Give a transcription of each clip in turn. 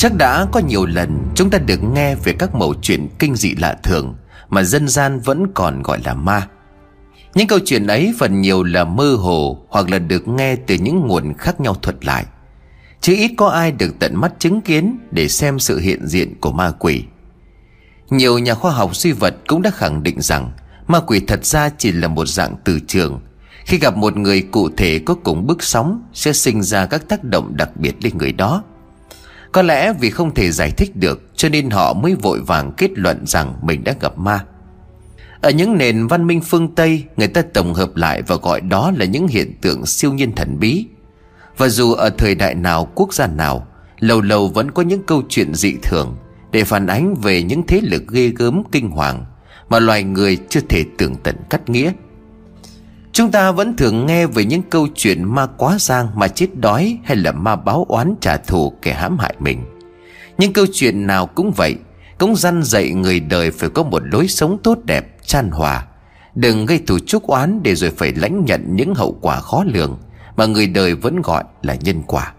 Chắc đã có nhiều lần chúng ta được nghe về các mẩu chuyện kinh dị lạ thường Mà dân gian vẫn còn gọi là ma. Những câu chuyện ấy phần nhiều là mơ hồ Hoặc là được nghe từ những nguồn khác nhau thuật lại. Chứ ít có ai được tận mắt chứng kiến Để xem sự hiện diện của ma quỷ. Nhiều nhà khoa học suy vật cũng đã khẳng định rằng Ma quỷ thật ra chỉ là một dạng từ trường. Khi gặp một người cụ thể có cùng bước sóng, Sẽ sinh ra các tác động đặc biệt lên người đó có lẽ vì không thể giải thích được Cho nên họ mới vội vàng kết luận rằng mình đã gặp ma. Ở những nền văn minh phương Tây Người ta tổng hợp lại và gọi đó là những hiện tượng siêu nhiên thần bí. Và dù ở thời đại nào, quốc gia nào Lâu lâu vẫn có những câu chuyện dị thường Để phản ánh về những thế lực ghê gớm kinh hoàng Mà loài người chưa thể tưởng tận cắt nghĩa. Chúng ta vẫn thường nghe về những câu chuyện ma quá giang mà chết đói hay là ma báo oán trả thù kẻ hãm hại mình. Nhưng câu chuyện nào cũng vậy, cũng răn dạy người đời phải có một lối sống tốt đẹp, chan hòa. Đừng gây thù chúc oán để rồi phải lãnh nhận những hậu quả khó lường mà người đời vẫn gọi là nhân quả.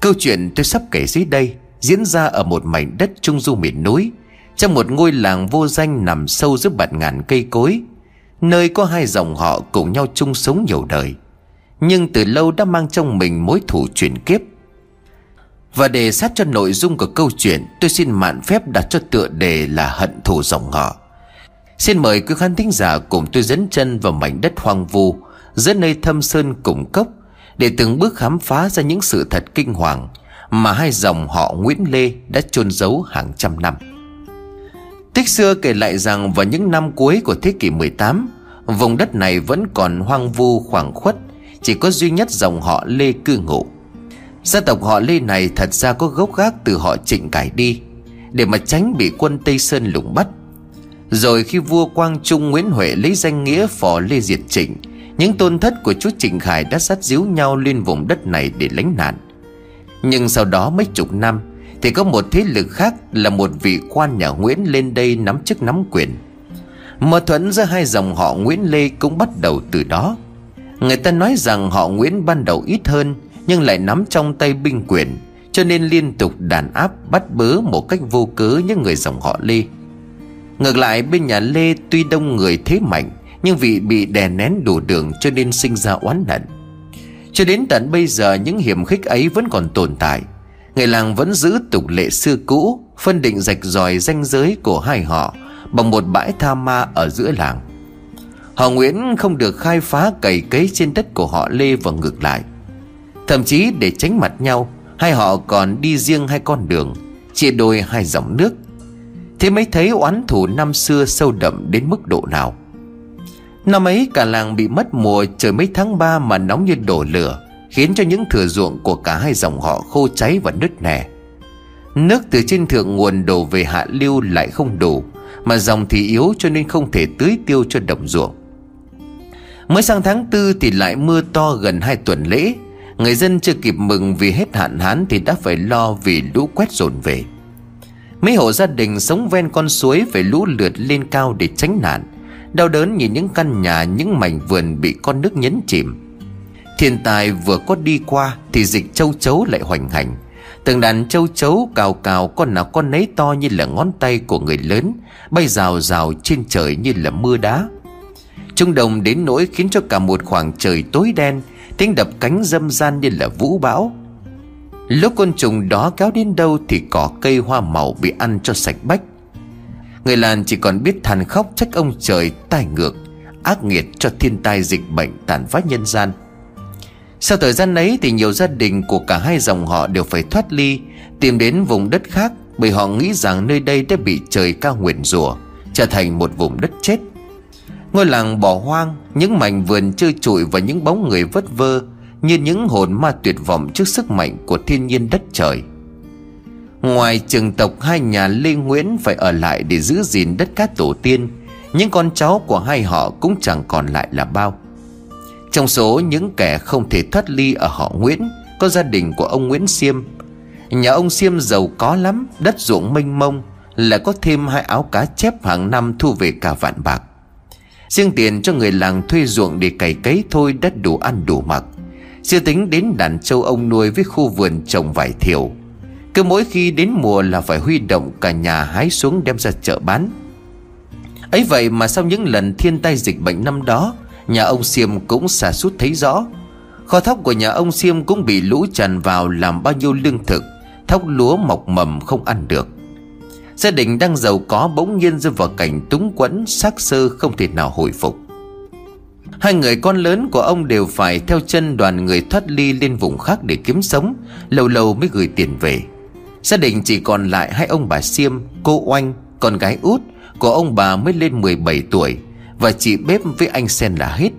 Câu chuyện tôi sắp kể dưới đây diễn ra ở một mảnh đất trung du miền núi, trong một ngôi làng vô danh nằm sâu giữa bạt ngàn cây cối Nơi có hai dòng họ cùng nhau chung sống nhiều đời, Nhưng từ lâu đã mang trong mình mối thủ chuyển kiếp. Và để sát cho nội dung của câu chuyện, Tôi xin mạn phép đặt cho tựa đề là hận thù dòng họ. Xin mời quý khán thính giả cùng tôi dẫn chân vào mảnh đất hoang vu, Giữa nơi thâm sơn cùng cốc, Để từng bước khám phá ra những sự thật kinh hoàng Mà hai dòng họ Nguyễn Lê đã chôn giấu hàng trăm năm. Tích xưa kể lại rằng vào những năm cuối của thế kỷ 18 Vùng đất này vẫn còn hoang vu khoảng khuất, Chỉ có duy nhất dòng họ Lê cư ngụ. Gia tộc họ Lê này thật ra có gốc gác từ họ trịnh cải đi, Để mà tránh bị quân Tây Sơn lùng bắt. Rồi khi vua Quang Trung Nguyễn Huệ lấy danh nghĩa phò Lê Diệt Trịnh, Những tôn thất của chúa Trịnh Khải đã sát díu nhau lên vùng đất này để lánh nạn. Nhưng sau đó mấy chục năm thì có một thế lực khác là một vị quan nhà Nguyễn lên đây nắm chức nắm quyền. Mâu thuẫn giữa hai dòng họ Nguyễn Lê cũng bắt đầu từ đó. Người ta nói rằng họ Nguyễn ban đầu ít hơn, Nhưng lại nắm trong tay binh quyền, Cho nên liên tục đàn áp, bắt bớ một cách vô cớ những người dòng họ Lê. Ngược lại, bên nhà Lê tuy đông người thế mạnh, Nhưng vì bị đè nén đủ đường cho nên sinh ra oán hận. Cho đến tận bây giờ, những hiểm khích ấy vẫn còn tồn tại. Người làng vẫn giữ tục lệ xưa cũ, Phân định rạch ròi danh giới của hai họ Bằng một bãi tha ma ở giữa làng. Họ Nguyễn không được khai phá cày cấy trên đất của họ Lê và ngược lại. Thậm chí để tránh mặt nhau, Hai họ còn đi riêng hai con đường, Chia đôi hai dòng nước. Thế mới thấy oán thù năm xưa sâu đậm đến mức độ nào. Năm ấy cả làng bị mất mùa trời mấy tháng 3 mà nóng như đổ lửa. Khiến cho những thửa ruộng của cả hai dòng họ khô cháy và nứt nẻ. Nước từ trên thượng nguồn đổ về hạ lưu lại không đủ Mà dòng thì yếu cho nên không thể tưới tiêu cho đồng ruộng. Mới sang tháng tư thì lại mưa to gần hai tuần lễ. Người dân chưa kịp mừng vì hết hạn hán thì đã phải lo vì lũ quét dồn về. Mấy hộ gia đình sống ven con suối phải lũ lượt lên cao để tránh nạn. Đau đớn nhìn những căn nhà, những mảnh vườn bị con nước nhấn chìm. Thiên tài vừa có đi qua Thì dịch châu chấu lại hoành hành. Từng đàn châu chấu cào cào, Con nào con nấy to như là ngón tay của người lớn, Bay rào rào trên trời như là mưa đá. Trung đồng đến nỗi khiến cho cả một khoảng trời tối đen, Tiếng đập cánh dâm gian như là vũ bão. Lúc con trùng đó kéo đến đâu Thì cỏ cây hoa màu bị ăn cho sạch bách. Người làng chỉ còn biết than khóc trách ông trời tai ngược, Ác nghiệt cho thiên tai dịch bệnh tàn phá nhân gian sau thời gian ấy thì nhiều gia đình của cả hai dòng họ đều phải thoát ly, Tìm đến vùng đất khác Bởi họ nghĩ rằng nơi đây đã bị trời cao nguyền rủa, Trở thành một vùng đất chết. Ngôi làng bỏ hoang, Những mảnh vườn trơ trụi và những bóng người vất vơ Như những hồn ma tuyệt vọng trước sức mạnh của thiên nhiên đất trời. Ngoài trường tộc, hai nhà Lê Nguyễn phải ở lại để giữ gìn đất cát tổ tiên. Những con cháu của hai họ cũng chẳng còn lại là bao trong số những kẻ không thể thoát ly ở họ Nguyễn, Có gia đình của ông Nguyễn Siêm. Nhà ông Siêm giàu có lắm, Đất ruộng mênh mông, Lại có thêm hai áo cá chép hàng năm thu về cả vạn bạc. Riêng tiền cho người làng thuê ruộng để cày cấy thôi, đất đủ ăn đủ mặc. Chưa tính đến đàn châu ông nuôi với khu vườn trồng vải thiểu Cứ mỗi khi đến mùa là phải huy động cả nhà hái xuống đem ra chợ bán. Ấy vậy mà sau những lần thiên tai dịch bệnh năm đó Nhà ông Siêm cũng xả sút thấy rõ. Kho thóc của nhà ông Siêm cũng bị lũ tràn vào làm bao nhiêu lương thực Thóc lúa mọc mầm không ăn được. Gia đình đang giàu có bỗng nhiên rơi vào cảnh túng quẫn xác sơ không thể nào hồi phục. Hai người con lớn của ông đều phải theo chân đoàn người thoát ly lên vùng khác để kiếm sống Lâu lâu mới gửi tiền về. Gia đình chỉ còn lại hai ông bà Siêm, cô Oanh, con gái út Của ông bà mới lên 17 tuổi. Và chị bếp với anh Sen là hết.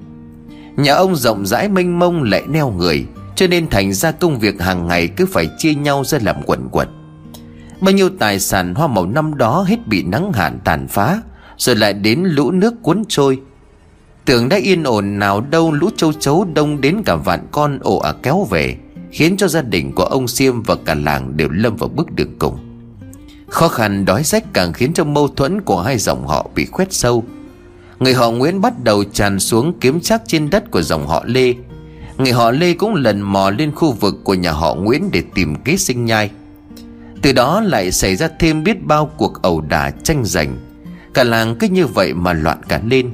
Nhà ông rộng rãi mênh mông lại neo người, Cho nên thành ra công việc hàng ngày cứ phải chia nhau ra làm quần quật. Bao nhiêu tài sản hoa màu năm đó hết bị nắng hạn tàn phá, Rồi lại đến lũ nước cuốn trôi. Tưởng đã yên ổn nào đâu lũ châu chấu đông đến cả vạn con ổ ả kéo về, Khiến cho gia đình của ông Siêm và cả làng đều lâm vào bước đường cùng. Khó khăn đói rách càng khiến cho mâu thuẫn của hai dòng họ bị khoét sâu. Người họ Nguyễn bắt đầu tràn xuống kiếm chắc trên đất của dòng họ Lê. Người họ Lê cũng lần mò lên khu vực của nhà họ Nguyễn để tìm kế sinh nhai. Từ đó lại xảy ra thêm biết bao cuộc ẩu đả tranh giành. Cả làng cứ như vậy mà loạn cả lên,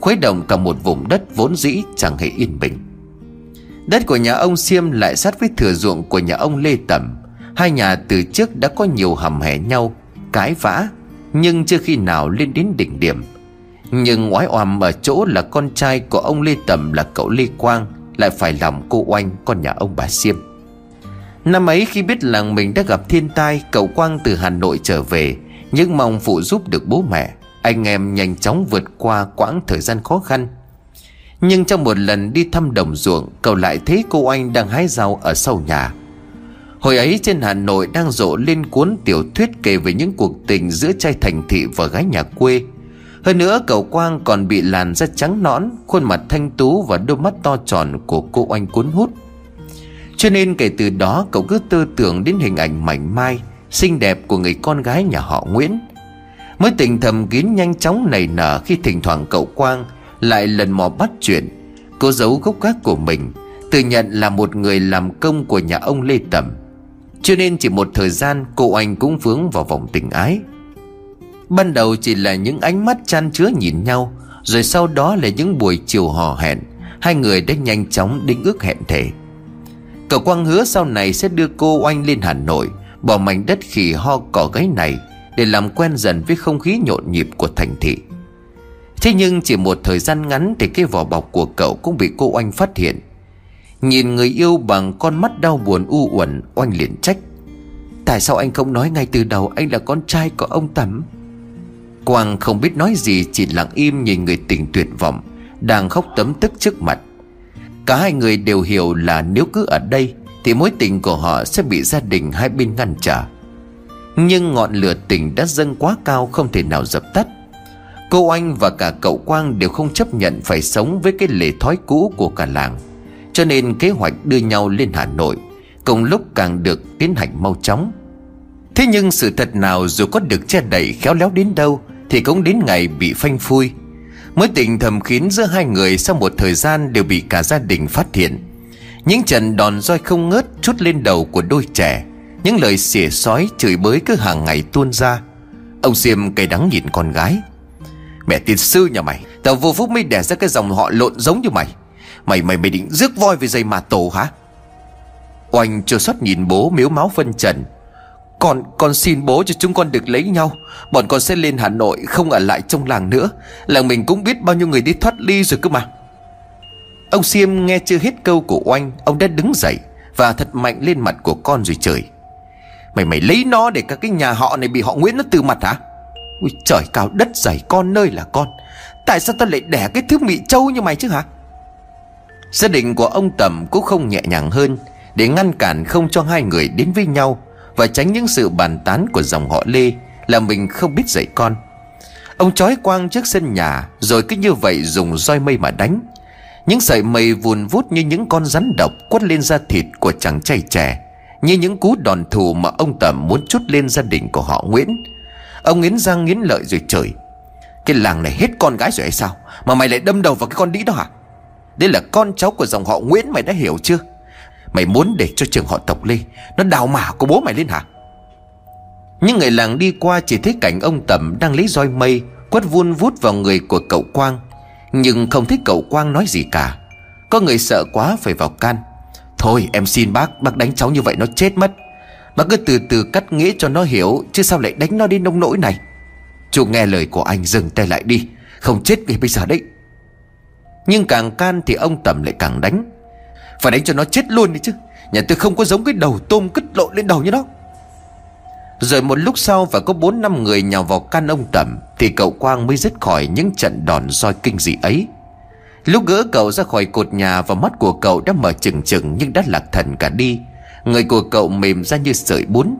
Khuấy động cả một vùng đất vốn dĩ chẳng hề yên bình. Đất của nhà ông Siêm lại sát với thừa ruộng của nhà ông Lê Tẩm. Hai nhà từ trước đã có nhiều hầm hẻ nhau, Cãi vã, Nhưng chưa khi nào lên đến đỉnh điểm. Nhưng oái oàm ở chỗ là con trai của ông Lê Tầm là cậu Lê Quang, Lại phải lòng cô Oanh con nhà ông bà Siêm Năm ấy khi biết làng mình đã gặp thiên tai, Cậu Quang từ Hà Nội trở về. Nhưng mong phụ giúp được bố mẹ, Anh em nhanh chóng vượt qua quãng thời gian khó khăn. Nhưng trong một lần đi thăm đồng ruộng, Cậu lại thấy cô Oanh đang hái rau ở sau nhà. Hồi ấy trên Hà Nội đang rộ lên cuốn tiểu thuyết kể về những cuộc tình giữa trai thành thị và gái nhà quê hơn nữa, cậu Quang còn bị làn da trắng nõn, Khuôn mặt thanh tú và đôi mắt to tròn của cô oanh cuốn hút. Cho nên kể từ đó, cậu cứ tư tưởng đến hình ảnh mảnh mai, Xinh đẹp của người con gái nhà họ Nguyễn. Mới tình thầm kín nhanh chóng nảy nở khi thỉnh thoảng cậu Quang Lại lần mò bắt chuyện. Cô giấu gốc gác của mình, Tự nhận là một người làm công của nhà ông Lê Tẩm Cho nên chỉ một thời gian, cô anh cũng vướng vào vòng tình ái. Ban đầu chỉ là những ánh mắt chăn chứa nhìn nhau, Rồi sau đó là những buổi chiều hò hẹn. Hai người đã nhanh chóng đính ước hẹn thể Cậu Quang hứa sau này sẽ đưa cô oanh lên Hà Nội, Bỏ mảnh đất khỉ ho cỏ gáy này Để làm quen dần với không khí nhộn nhịp của thành thị. Thế nhưng chỉ một thời gian ngắn Thì cái vỏ bọc của cậu cũng bị cô oanh phát hiện. Nhìn người yêu bằng con mắt đau buồn u uẩn, Oanh liền trách. Tại sao anh không nói ngay từ đầu Anh là con trai của ông tắm? Quang không biết nói gì, Chỉ lặng im nhìn người tình tuyệt vọng, Đang khóc tấm tức trước mặt. Cả hai người đều hiểu là nếu cứ ở đây, Thì mối tình của họ sẽ bị gia đình hai bên ngăn trở. Nhưng ngọn lửa tình đã dâng quá cao Không thể nào dập tắt. Cô Anh và cả cậu Quang đều không chấp nhận Phải sống với cái lề thói cũ của cả làng. Cho nên kế hoạch đưa nhau lên Hà Nội, Cùng lúc càng được tiến hành mau chóng. Thế nhưng sự thật nào dù có được che đậy khéo léo đến đâu thì cũng đến ngày bị phanh phui. Mối tình thầm kín giữa hai người sau một thời gian đều bị cả gia đình phát hiện. Những trận đòn roi không ngớt chút lên đầu của đôi trẻ. Những lời xỉa sói chửi bới cứ hàng ngày tuôn ra. Ông Siêm cay đắng nhìn con gái. Mẹ tiên sư nhà mày, Tao vô phúc mới đẻ ra cái dòng họ lộn giống như mày. Mày mày mày định rước voi về dây mà tổ hả? Oanh chưa xót nhìn bố miếu máu phân trần con, con xin bố cho chúng con được lấy nhau. Bọn con sẽ lên Hà Nội Không ở lại trong làng nữa. Làng mình cũng biết bao nhiêu người đi thoát ly rồi cơ mà. Ông Siêm nghe chưa hết câu của oanh Ông đã đứng dậy Và thật mạnh lên mặt của con rồi trời. Mày mày lấy nó để các cái nhà họ này Bị họ Nguyễn nó từ mặt hả? Ui trời cao đất dày con nơi là con. Tại sao ta lại đẻ cái thứ mị trâu như mày chứ hả? Gia đình của ông Tầm cũng không nhẹ nhàng hơn Để ngăn cản không cho hai người đến với nhau và tránh những sự bàn tán của dòng họ Lê, Là mình không biết dạy con. Ông trói quang trước sân nhà, Rồi cứ như vậy dùng roi mây mà đánh. Những sợi mây vùn vút như những con rắn độc Quất lên da thịt của chàng trai trẻ, Như những cú đòn thù mà ông Tẩm muốn chút lên gia đình của họ Nguyễn. Ông nghiến răng nghiến lợi rồi trời Cái làng này hết con gái rồi hay sao? Mà mày lại đâm đầu vào cái con đĩ đó hả? Đây là con cháu của dòng họ Nguyễn mày đã hiểu chưa? Mày muốn để cho trường họ tộc Lê, Nó đào mả của bố mày lên hả? Những người làng đi qua chỉ thấy cảnh ông Tầm đang lấy roi mây, Quất vun vút vào người của cậu Quang. Nhưng không thấy cậu Quang nói gì cả. Có người sợ quá phải vào can. Thôi, em xin bác Bác đánh cháu như vậy nó chết mất. Bác cứ từ từ cắt nghĩa cho nó hiểu, Chứ sao lại đánh nó đến nông nỗi này? Chú nghe lời của anh dừng tay lại đi. Không chết ngay bây giờ đấy. Nhưng càng can thì ông Tầm lại càng đánh. Phải đánh cho nó chết luôn đi chứ. Nhà tôi không có giống cái đầu tôm cứt lộ lên đầu như nó rồi một lúc sau và có bốn năm người nhào vào căn ông Tầm Thì cậu Quang mới dứt khỏi những trận đòn roi kinh dị ấy. Lúc gỡ cậu ra khỏi cột nhà và mắt của cậu đã mở chừng chừng nhưng đã lạc thần cả đi. Người của cậu mềm ra như sợi bún.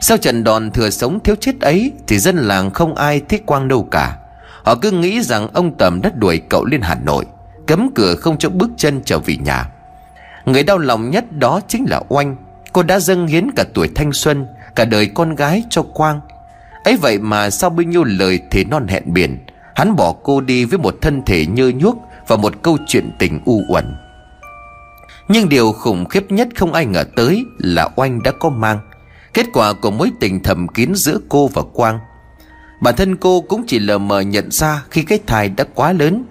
Sau trận đòn thừa sống thiếu chết ấy Thì dân làng không ai thích Quang đâu cả. Họ cứ nghĩ rằng ông Tầm đã đuổi cậu lên Hà Nội, Cấm cửa không cho bước chân trở về nhà. Người đau lòng nhất đó chính là Oanh. Cô đã dâng hiến cả tuổi thanh xuân, Cả đời con gái cho Quang. Ấy vậy mà sau bao nhiêu lời thì non hẹn biển, Hắn bỏ cô đi với một thân thể nhơ nhuốc Và một câu chuyện tình u uẩn. Nhưng điều khủng khiếp nhất không ai ngờ tới Là Oanh đã có mang. Kết quả của mối tình thầm kín giữa cô và Quang. Bản thân cô cũng chỉ lờ mờ nhận ra Khi cái thai đã quá lớn.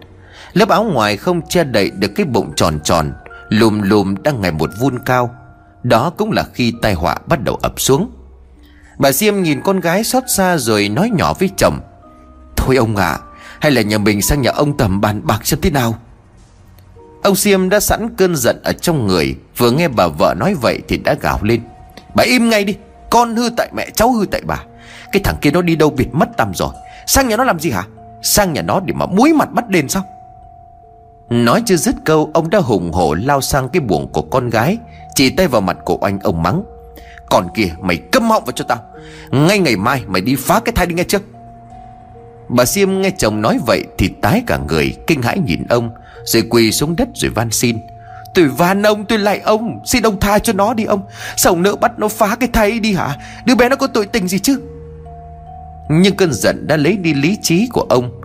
Lớp áo ngoài không che đậy được cái bụng tròn tròn Lùm lùm đang ngày một vun cao. Đó cũng là khi tai họa bắt đầu ập xuống. Bà Diêm nhìn con gái xót xa rồi nói nhỏ với chồng Thôi ông ạ à, Hay là nhà mình sang nhà ông tầm bàn bạc xem thế nào. Ông Diêm đã sẵn cơn giận ở trong người Vừa nghe bà vợ nói vậy thì đã gào lên Bà im ngay đi Con hư tại mẹ cháu hư tại bà. Cái thằng kia nó đi đâu biệt mất tầm rồi? Sang nhà nó làm gì hả? Sang nhà nó để mà muối mặt bắt đền sao? Nói chưa dứt câu, Ông đã hùng hổ lao sang cái buồng của con gái, Chỉ tay vào mặt của anh ông mắng. Còn kìa, mày câm họng vào cho tao. Ngay ngày mai mày đi phá cái thai đi nghe chưa? Bà Siêm nghe chồng nói vậy Thì tái cả người, kinh hãi nhìn ông, Rồi quỳ xuống đất rồi van xin. Tôi van ông, tôi lại ông, Xin ông tha cho nó đi ông. Sao ông nỡ bắt nó phá cái thai đi hả? Đứa bé nó có tội tình gì chứ? Nhưng cơn giận đã lấy đi lý trí của ông.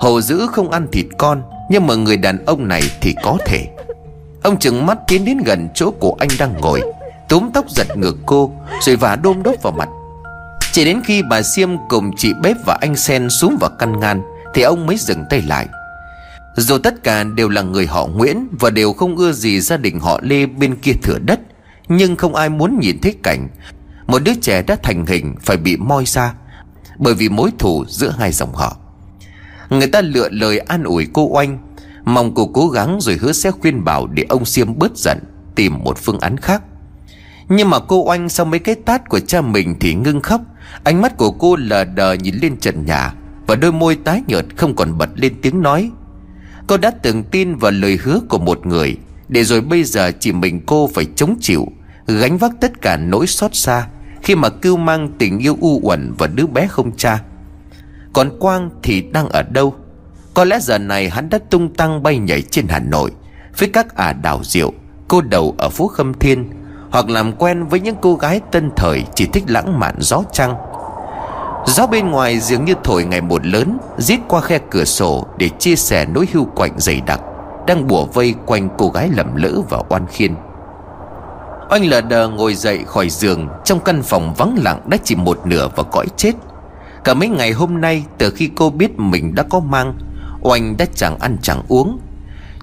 Hồ dữ không ăn thịt con nhưng mà người đàn ông này thì có thể. Ông chừng mắt tiến đến gần chỗ của anh đang ngồi, Túm tóc giật ngược cô, Rồi vả đôm đốt vào mặt. Chỉ đến khi bà Siêm cùng chị Bếp và anh Sen xuống vào căn ngăn, Thì ông mới dừng tay lại. Dù tất cả đều là người họ Nguyễn Và đều không ưa gì gia đình họ Lê bên kia thửa đất, Nhưng không ai muốn nhìn thấy cảnh Một đứa trẻ đã thành hình phải bị moi ra Bởi vì mối thù giữa hai dòng họ. Người ta lựa lời an ủi cô Oanh. Mong cô cố gắng rồi hứa sẽ khuyên bảo Để ông Siêm bớt giận, Tìm một phương án khác. Nhưng mà cô Oanh sau mấy cái tát của cha mình thì ngưng khóc. Ánh mắt của cô lờ đờ nhìn lên trần nhà Và đôi môi tái nhợt không còn bật lên tiếng nói. Cô đã từng tin vào lời hứa của một người, Để rồi bây giờ chỉ mình cô phải chống chịu, Gánh vác tất cả nỗi xót xa Khi mà cưu mang tình yêu u uẩn và đứa bé không cha. Còn Quang thì đang ở đâu? Có lẽ giờ này hắn đã tung tăng bay nhảy trên Hà Nội, Với các ả đào rượu Cô đầu ở phố Khâm Thiên, hoặc làm quen với những cô gái tân thời Chỉ thích lãng mạn gió trăng. Gió bên ngoài dường như thổi ngày một lớn Giết qua khe cửa sổ Để chia sẻ nỗi hưu quạnh dày đặc, Đang bùa vây quanh cô gái lầm lỡ và oan khiên. Oanh lờ đờ ngồi dậy khỏi giường, Trong căn phòng vắng lặng đã chỉ một nửa và cõi chết. Cả mấy ngày hôm nay Từ khi cô biết mình đã có mang Oanh đã chẳng ăn chẳng uống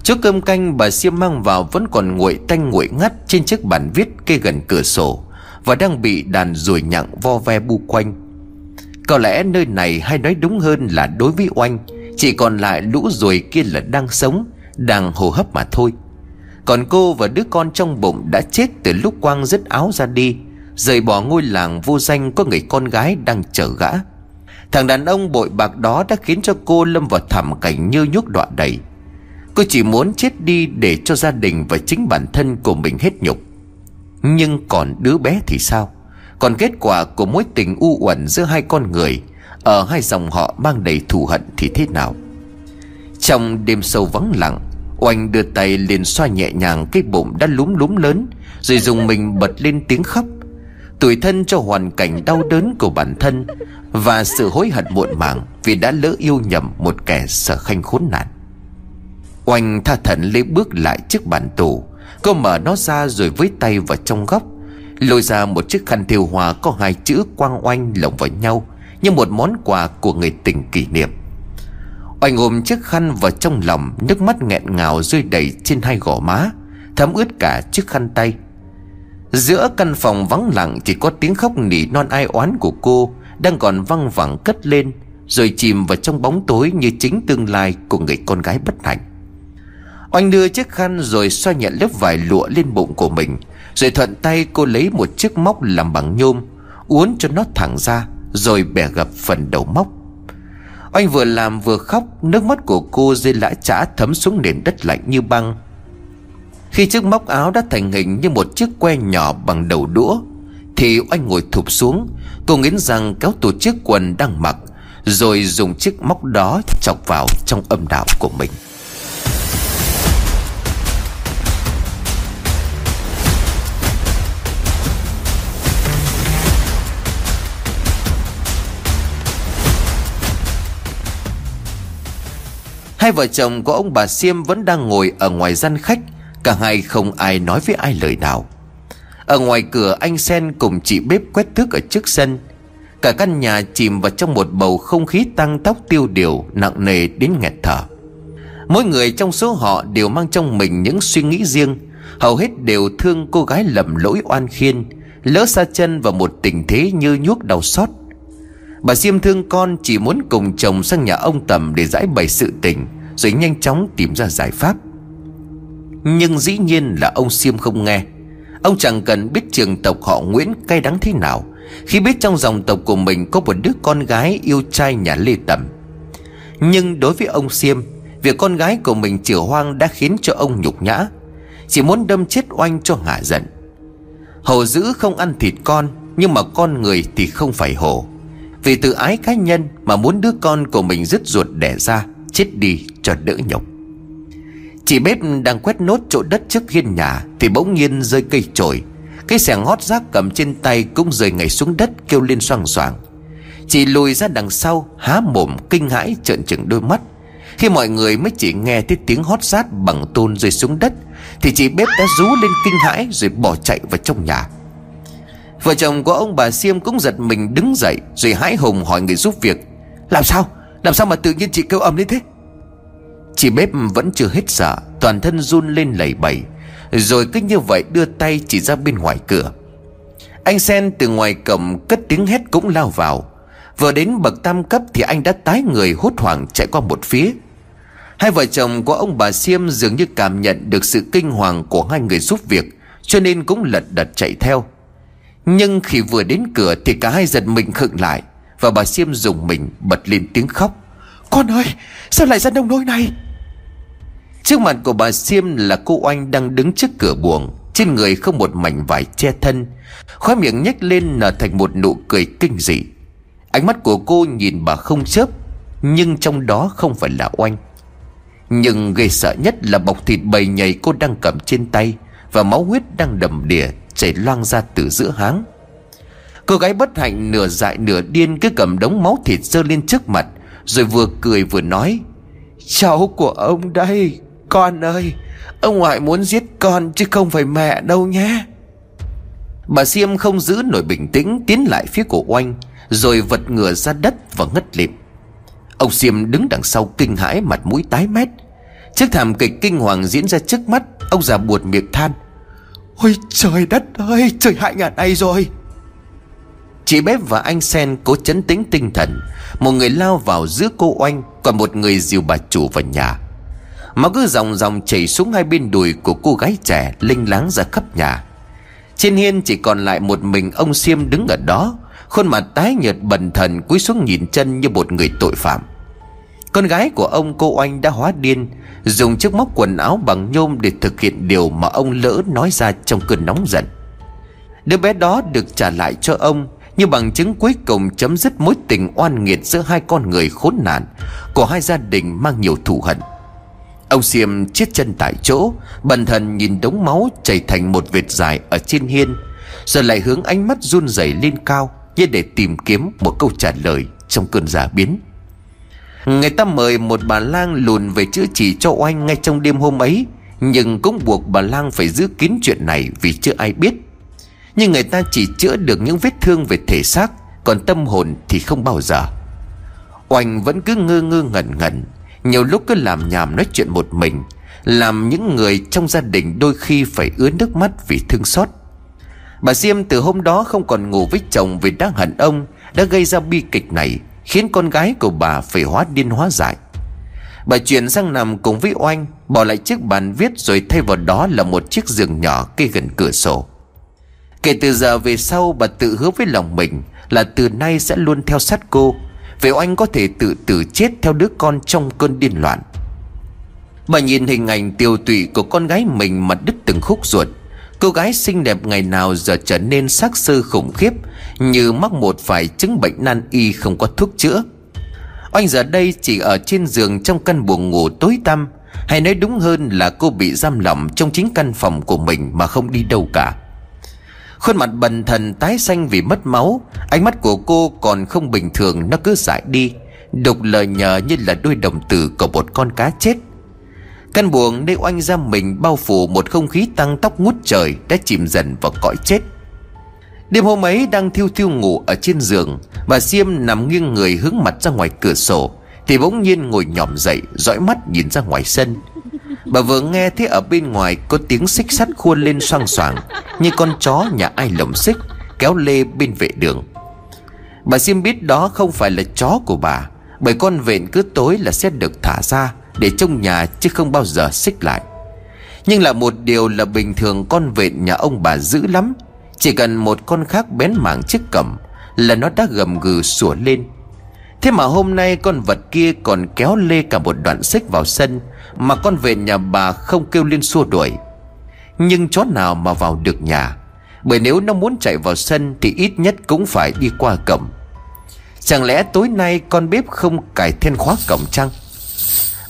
Chỗ cơm canh bà Siêm mang vào vẫn còn nguội tanh nguội ngắt trên chiếc bàn viết kê gần cửa sổ và đang bị đàn ruồi nhặng vo ve bu quanh. Có lẽ nơi này hay nói đúng hơn là đối với oanh chỉ còn lại lũ ruồi kia là đang sống, đang hô hấp mà thôi. Còn cô và đứa con trong bụng đã chết từ lúc Quang dứt áo ra đi, rời bỏ ngôi làng vô danh có người con gái đang chờ gã. Thằng đàn ông bội bạc đó đã khiến cho cô lâm vào thảm cảnh như nhúc đọa đầy. Cô chỉ muốn chết đi để cho gia đình và chính bản thân của mình hết nhục. Nhưng còn đứa bé thì sao? Còn kết quả của mối tình u uẩn giữa hai con người Ở hai dòng họ mang đầy thù hận thì thế nào? Trong đêm sâu vắng lặng, Oanh đưa tay liền xoa nhẹ nhàng cái bụng đã lúm lúm lớn, Rồi dùng mình bật lên tiếng khóc. Tuổi thân cho hoàn cảnh đau đớn của bản thân Và sự hối hận muộn màng Vì đã lỡ yêu nhầm một kẻ sở khanh khốn nạn. Oanh tha thẩn lấy bước lại trước bàn tủ Cô mở nó ra rồi với tay vào trong góc, Lôi ra một chiếc khăn thiêu hoa có hai chữ quang oanh lồng vào nhau Như một món quà của người tình kỷ niệm. Oanh ôm chiếc khăn vào trong lòng, Nước mắt nghẹn ngào rơi đầy trên hai gò má, Thấm ướt cả chiếc khăn tay. Giữa căn phòng vắng lặng Chỉ có tiếng khóc nỉ non ai oán của cô, Đang còn văng vẳng cất lên, Rồi chìm vào trong bóng tối Như chính tương lai của người con gái bất hạnh. Oanh đưa chiếc khăn rồi xoa nhẹ lớp vải lụa lên bụng của mình, Rồi thuận tay cô lấy một chiếc móc làm bằng nhôm, Uốn cho nó thẳng ra, Rồi bẻ gập phần đầu móc. Oanh vừa làm vừa khóc, Nước mắt của cô rơi lã chã thấm xuống nền đất lạnh như băng. Khi chiếc móc áo đã thành hình như một chiếc que nhỏ bằng đầu đũa, Thì oanh ngồi thụp xuống, Cô nghiến răng kéo tủ chiếc quần đang mặc, Rồi dùng chiếc móc đó chọc vào trong âm đạo của mình. Hai vợ chồng của ông bà Siêm vẫn đang ngồi ở ngoài gian khách Cả hai không ai nói với ai lời nào. Ở ngoài cửa, anh Sen cùng chị bếp quét thước ở trước sân. Cả căn nhà chìm vào trong một bầu không khí tăng tóc tiêu điều, Nặng nề đến nghẹt thở. Mỗi người trong số họ đều mang trong mình những suy nghĩ riêng. Hầu hết đều thương cô gái lầm lỗi oan khiên, Lỡ xa chân vào một tình thế như nhuốc đau xót. Bà Diêm thương con chỉ muốn cùng chồng sang nhà ông Tầm để giải bày sự tình, Rồi nhanh chóng tìm ra giải pháp. Nhưng dĩ nhiên là ông Siêm không nghe. Ông chẳng cần biết trường tộc họ Nguyễn cay đắng thế nào, Khi biết trong dòng tộc của mình có một đứa con gái yêu trai nhà Lê Tầm. Nhưng đối với ông Siêm, Việc con gái của mình chữa hoang đã khiến cho ông nhục nhã, Chỉ muốn đâm chết oanh cho ngả giận. Hổ dữ không ăn thịt con, Nhưng mà con người thì không phải hổ vì tự ái cá nhân mà muốn đứa con của mình dứt ruột đẻ ra, Chết đi cho đỡ nhục. Chị bếp đang quét nốt chỗ đất trước hiên nhà Thì bỗng nhiên rơi cây chổi. Cái xẻng hót rác cầm trên tay cũng rơi ngay xuống đất kêu lên xoang xoàng Chị lùi ra đằng sau, há mồm kinh hãi trợn trừng đôi mắt. Khi mọi người mới chỉ nghe thấy tiếng hót rát bằng tôn rơi xuống đất, Thì chị bếp đã rú lên kinh hãi rồi bỏ chạy vào trong nhà. Vợ chồng của ông bà Siêm cũng giật mình đứng dậy Rồi hãi hùng hỏi người giúp việc. Làm sao? Làm sao mà tự nhiên chị kêu ầm lên thế? Chị bếp vẫn chưa hết sợ, Toàn thân run lên lẩy bẩy. Rồi cứ như vậy đưa tay chỉ ra bên ngoài cửa. Anh Sen từ ngoài cổng cất tiếng hét cũng lao vào. Vừa đến bậc tam cấp thì anh đã tái người hốt hoảng chạy qua một phía. Hai vợ chồng của ông bà Siêm dường như cảm nhận được sự kinh hoàng của hai người giúp việc, Cho nên cũng lật đật chạy theo. Nhưng khi vừa đến cửa thì cả hai giật mình khựng lại, Và bà Siêm dùng mình bật lên tiếng khóc. Con ơi, sao lại ra nông nỗi này? Trước mặt của bà Siêm là cô Oanh đang đứng trước cửa buồng, Trên người không một mảnh vải che thân. Khóe miệng nhếch lên nở thành một nụ cười kinh dị. Ánh mắt của cô nhìn bà không chớp, Nhưng trong đó không phải là Oanh. Nhưng gây sợ nhất là bọc thịt bầy nhầy cô đang cầm trên tay Và máu huyết đang đầm đìa chảy loang ra từ giữa háng. Cô gái bất hạnh nửa dại nửa điên cứ cầm đống máu thịt dơ lên trước mặt, Rồi vừa cười vừa nói, Cháu của ông đây. Con ơi. Ông ngoại muốn giết con chứ không phải mẹ đâu nhé. Bà Siêm không giữ nổi bình tĩnh Tiến lại phía cổ oanh, Rồi vật ngửa ra đất và ngất lịm. Ông Siêm đứng đằng sau kinh hãi Mặt mũi tái mét. Chiếc thảm kịch kinh hoàng diễn ra trước mắt, Ông già buột miệng than. Ôi trời đất ơi, Trời hại ngàn này rồi. Chị bếp và anh Sen cố chấn tĩnh tinh thần. Một người lao vào giữa cô oanh, Còn một người dìu bà chủ vào nhà. Máu cứ dòng dòng chảy xuống hai bên đùi Của cô gái trẻ linh láng ra khắp nhà. Trên hiên chỉ còn lại một mình ông xiêm đứng ở đó, Khuôn mặt tái nhợt bần thần Cúi xuống nhìn chân như một người tội phạm. Con gái của ông cô oanh đã hóa điên, Dùng chiếc móc quần áo bằng nhôm Để thực hiện điều mà ông lỡ nói ra trong cơn nóng giận. Đứa bé đó được trả lại cho ông Như bằng chứng cuối cùng chấm dứt mối tình oan nghiệt Giữa hai con người khốn nạn Của hai gia đình mang nhiều thù hận. Ông Siêm chết chân tại chỗ, Bần thần nhìn đống máu chảy thành một vệt dài ở trên hiên Rồi lại hướng ánh mắt run rẩy lên cao Như để tìm kiếm một câu trả lời trong cơn giả biến. Người ta mời một bà lang lùn về chữa trị cho oanh ngay trong đêm hôm ấy, Nhưng cũng buộc bà lang phải giữ kín chuyện này vì chưa ai biết. Nhưng người ta chỉ chữa được những vết thương về thể xác, Còn tâm hồn thì không bao giờ. Oanh vẫn cứ ngơ ngơ ngẩn ngẩn nhiều lúc cứ làm nhảm nói chuyện một mình, Làm những người trong gia đình đôi khi phải ứa nước mắt vì thương xót. Bà Diêm từ hôm đó không còn ngủ với chồng vì đang hận ông, Đã gây ra bi kịch này, Khiến con gái của bà phải hóa điên hóa dại. Bà chuyển sang nằm cùng với Oanh, Bỏ lại chiếc bàn viết rồi thay vào đó là một chiếc giường nhỏ kê gần cửa sổ. Kể từ giờ về sau, bà tự hứa với lòng mình Là từ nay sẽ luôn theo sát cô vì Oanh có thể tự tử chết theo đứa con trong cơn điên loạn. Bà nhìn hình ảnh tiêu tụy của con gái mình mà đứt từng khúc ruột. Cô gái xinh đẹp ngày nào giờ trở nên xác sơ khủng khiếp, Như mắc một vài chứng bệnh nan y không có thuốc chữa. Oanh giờ đây chỉ ở trên giường trong căn buồng ngủ tối tăm, Hay nói đúng hơn là cô bị giam lỏng trong chính căn phòng của mình mà không đi đâu cả. Khuôn mặt bần thần tái xanh vì mất máu, Ánh mắt của cô còn không bình thường, nó cứ dại đi, Đục lời nhờ như là đôi đồng tử của một con cá chết. Căn buồng nơi oanh ra mình bao phủ một không khí tăng tóc ngút trời Đã chìm dần vào cõi chết. Đêm hôm ấy đang thiêu thiêu ngủ ở trên giường, Bà Siêm nằm nghiêng người hướng mặt ra ngoài cửa sổ thì bỗng nhiên ngồi nhòm dậy, dõi mắt nhìn ra ngoài sân. Bà vừa nghe thấy ở bên ngoài có tiếng xích sắt khuôn lên xoang xoảng Như con chó nhà ai lồng xích, Kéo lê bên vệ đường. Bà Siêm biết đó không phải là chó của bà, Bởi con vện cứ tối là sẽ được thả ra Để trong nhà chứ không bao giờ xích lại. Nhưng là một điều là bình thường con vện nhà ông bà dữ lắm, Chỉ cần một con khác bén mảng chiếc cầm Là nó đã gầm gừ sủa lên. Thế mà hôm nay con vật kia còn kéo lê cả một đoạn xích vào sân Mà con về nhà bà không kêu lên xua đuổi. Nhưng chó nào mà vào được nhà? Bởi nếu nó muốn chạy vào sân Thì ít nhất cũng phải đi qua cổng. Chẳng lẽ tối nay con bếp không cài then khóa cổng chăng?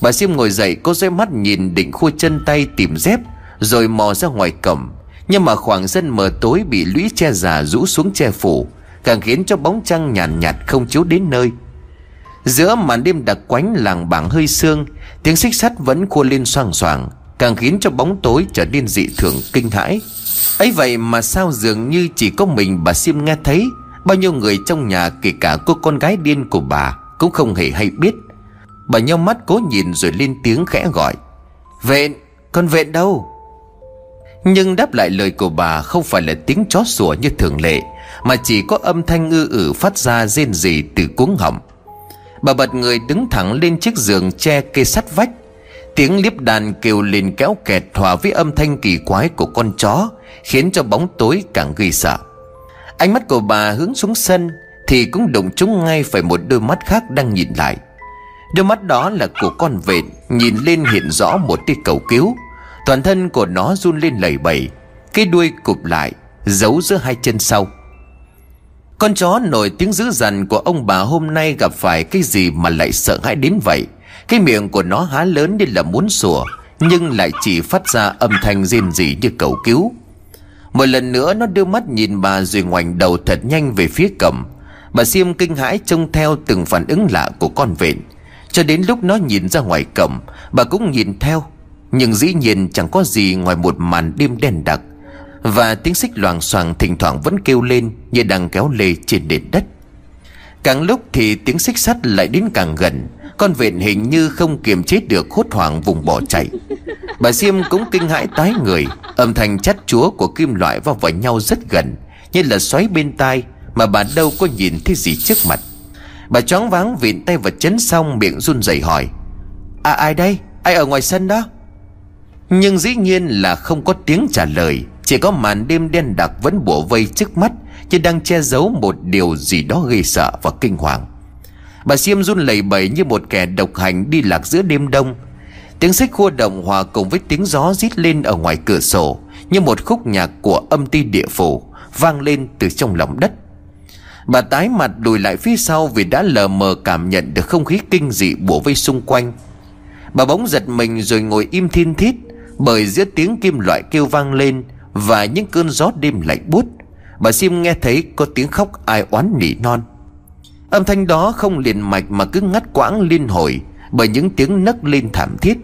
Bà sim ngồi dậy cô dõi mắt nhìn định khua chân tay tìm dép Rồi mò ra ngoài cổng. Nhưng mà khoảng sân mờ tối bị lũy che già rũ xuống che phủ Càng khiến cho bóng trăng nhàn nhạt, nhạt không chiếu đến nơi. Giữa màn đêm đặc quánh làng bảng hơi sương Tiếng xích sắt vẫn khua lên xoàng xoàng Càng khiến cho bóng tối trở nên dị thường kinh hãi. Ấy vậy mà sao dường như chỉ có mình bà Sim nghe thấy Bao nhiêu người trong nhà kể cả cô con gái điên của bà Cũng không hề hay biết. Bà nhau mắt cố nhìn rồi lên tiếng khẽ gọi Vện, con vện đâu? Nhưng đáp lại lời của bà không phải là tiếng chó sủa như thường lệ Mà chỉ có âm thanh ư ử phát ra rên rỉ từ cuống họng. Bà bật người đứng thẳng lên chiếc giường che kê sắt vách. Tiếng liếp đàn kêu lên kéo kẹt hòa với âm thanh kỳ quái của con chó, Khiến cho bóng tối càng gây sợ. Ánh mắt của bà hướng xuống sân, Thì cũng đụng trúng ngay phải một đôi mắt khác đang nhìn lại. Đôi mắt đó là của con vện Nhìn lên hiện rõ một tia cầu cứu. Toàn thân của nó run lên lẩy bẩy, Cái đuôi cụp lại, Giấu giữa hai chân sau con chó nổi tiếng dữ dằn của ông bà hôm nay gặp phải cái gì mà lại sợ hãi đến vậy? Cái miệng của nó há lớn như là muốn sủa, Nhưng lại chỉ phát ra âm thanh rên rỉ như cầu cứu. Một lần nữa nó đưa mắt nhìn bà rồi ngoảnh đầu thật nhanh về phía cầm. Bà Siêm kinh hãi trông theo từng phản ứng lạ của con vện Cho đến lúc nó nhìn ra ngoài cầm, Bà cũng nhìn theo. Nhưng dĩ nhiên chẳng có gì ngoài một màn đêm đen đặc và tiếng xích loảng xoảng thỉnh thoảng vẫn kêu lên Như đang kéo lê trên nền đất Càng lúc thì tiếng xích sắt lại đến càng gần, Con vện hình như không kiềm chế được hốt hoảng vùng bỏ chạy Bà Diêm cũng kinh hãi tái người, Âm thanh chát chúa của kim loại vào vào nhau rất gần, Như là xoáy bên tai Mà bà đâu có nhìn thấy gì trước mặt Bà choáng váng vịn tay vào chấn xong miệng run rẩy hỏi À ai đây? Ai ở ngoài sân đó? Nhưng dĩ nhiên là không có tiếng trả lời. Chỉ có màn đêm đen đặc vẫn bủa vây trước mắt Như đang che giấu một điều gì đó gây sợ và kinh hoàng. Bà Siêm run lẩy bẩy như một kẻ độc hành đi lạc giữa đêm đông. Tiếng xích khua động hòa cùng với tiếng gió rít lên ở ngoài cửa sổ, Như một khúc nhạc của âm ti địa phủ, Vang lên từ trong lòng đất. Bà tái mặt lùi lại phía sau vì đã lờ mờ cảm nhận được không khí kinh dị bủa vây xung quanh. Bà bỗng giật mình rồi ngồi im thiên thít bởi giữa tiếng kim loại kêu vang lên và những cơn gió đêm lạnh bút Bà Sim nghe thấy có tiếng khóc ai oán nỉ non. Âm thanh đó không liền mạch mà cứ ngắt quãng liên hồi Bởi những tiếng nấc lên thảm thiết.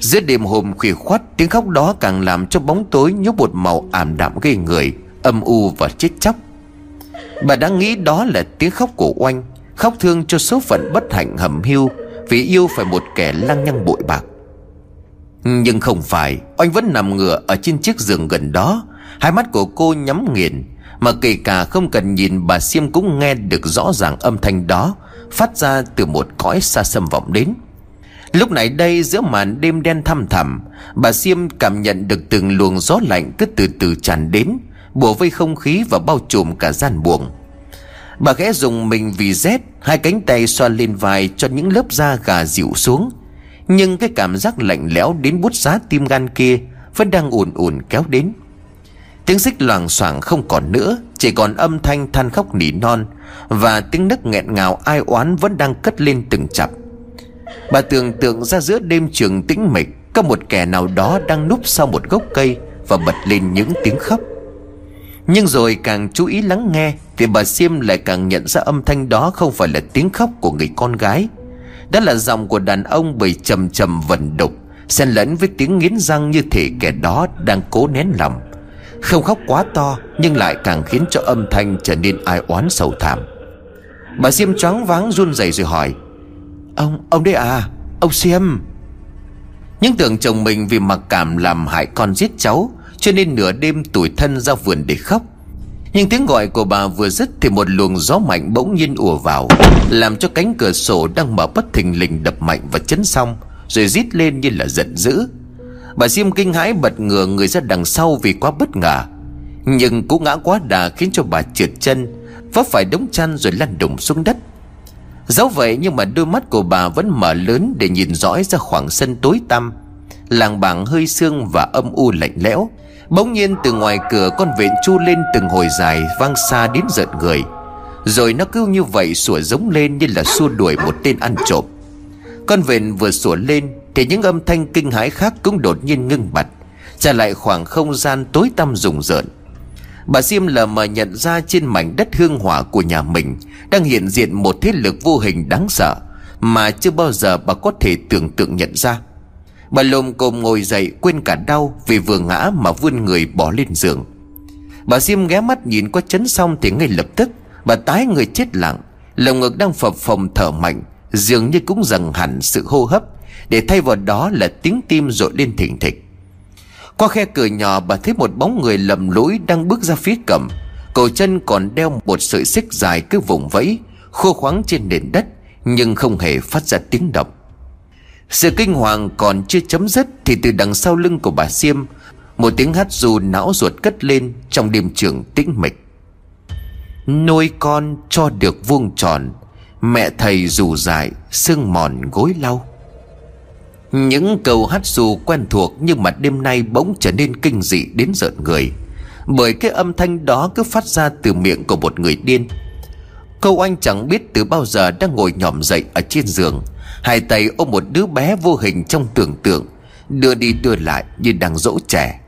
Giữa đêm hôm khuya khoắt, Tiếng khóc đó càng làm cho bóng tối nhúc một màu ảm đạm gây người, Âm u và chết chóc. Bà đã nghĩ đó là tiếng khóc của oanh, Khóc thương cho số phận bất hạnh hầm hiu Vì yêu phải một kẻ lăng nhăng bội bạc. Nhưng không phải Oanh vẫn nằm ngửa ở trên chiếc giường gần đó. Hai mắt của cô nhắm nghiền, Mà kể cả không cần nhìn, bà Siêm cũng nghe được rõ ràng âm thanh đó, Phát ra từ một cõi xa xâm vọng đến. Lúc này đây, giữa màn đêm đen thăm thẳm, Bà Siêm cảm nhận được từng luồng gió lạnh cứ từ từ tràn đến, Bùa vây không khí và bao trùm cả gian buồng. Bà ghé dùng mình vì rét, Hai cánh tay xoa lên vai cho những lớp da gà dịu xuống. Nhưng cái cảm giác lạnh lẽo đến bút giá tim gan kia Vẫn đang ùn ùn kéo đến. Tiếng xích loảng xoảng không còn nữa, Chỉ còn âm thanh than khóc nỉ non Và tiếng nấc nghẹn ngào ai oán vẫn đang cất lên từng chập. Bà tưởng tượng ra giữa đêm trường tĩnh mịch, Có một kẻ nào đó đang núp sau một gốc cây Và bật lên những tiếng khóc. Nhưng rồi càng chú ý lắng nghe Thì bà Siêm lại càng nhận ra âm thanh đó Không phải là tiếng khóc của người con gái đó là giọng của đàn ông bởi trầm trầm vần đục Xen lẫn với tiếng nghiến răng như thể kẻ đó đang cố nén lòng. Không khóc quá to Nhưng lại càng khiến cho âm thanh trở nên ai oán sầu thảm. Bà xiêm choáng váng run rẩy rồi hỏi Ông, ông đấy à? Ông xiêm? Những tưởng chồng mình vì mặc cảm làm hại con giết cháu Cho nên nửa đêm tủi thân ra vườn để khóc. Nhưng tiếng gọi của bà vừa dứt Thì một luồng gió mạnh bỗng nhiên ùa vào, Làm cho cánh cửa sổ đang mở bất thình lình đập mạnh và chấn xong Rồi rít lên như là giận dữ. Bà Siêm kinh hãi bật ngửa người ra đằng sau vì quá bất ngờ, Nhưng cú ngã quá đà khiến cho bà trượt chân, Vấp phải đống chăn rồi lăn đùng xuống đất. Dẫu vậy nhưng mà đôi mắt của bà vẫn mở lớn để nhìn dõi ra khoảng sân tối tăm, Làng bảng hơi sương và âm u lạnh lẽo. Bỗng nhiên từ ngoài cửa con vện chu lên từng hồi dài vang xa đến giận người. Rồi nó cứ như vậy sủa giống lên như là xua đuổi một tên ăn trộm. Con vện vừa sủa lên thì những âm thanh kinh hãi khác cũng đột nhiên ngưng bặt, Trả lại khoảng không gian tối tăm rùng rợn. Bà Diêm lờ mờ nhận ra trên mảnh đất hương hỏa của nhà mình Đang hiện diện một thế lực vô hình đáng sợ Mà chưa bao giờ bà có thể tưởng tượng nhận ra. Bà lồm cồm ngồi dậy quên cả đau Vì vừa ngã mà vươn người bỏ lên giường. Bà Diêm ghé mắt nhìn qua chấn xong thì ngay lập tức Bà tái người chết lặng, Lồng ngực đang phập phồng thở mạnh, Dường như cũng dần hẳn sự hô hấp, Để thay vào đó là tiếng tim rội lên thỉnh thịch. Qua khe cửa nhỏ, bà thấy một bóng người lầm lũi đang bước ra phía cầm. Cổ chân còn đeo một sợi xích dài cứ vùng vẫy, Khô khoáng trên nền đất, Nhưng không hề phát ra tiếng động. Sự kinh hoàng còn chưa chấm dứt Thì từ đằng sau lưng của bà Siêm, Một tiếng hát ru não ruột cất lên Trong đêm trường tĩnh mịch. Nuôi con cho được vuông tròn, Mẹ thầy dù dại Sương mòn gối lau. Những câu hát ru quen thuộc Nhưng mà đêm nay bỗng trở nên kinh dị đến giận người, Bởi cái âm thanh đó cứ phát ra từ miệng của một người điên. Câu anh chẳng biết từ bao giờ đang ngồi nhòm dậy ở trên giường. Hai tay ôm một đứa bé vô hình trong tưởng tượng, Đưa đi đưa lại như đang dỗ trẻ.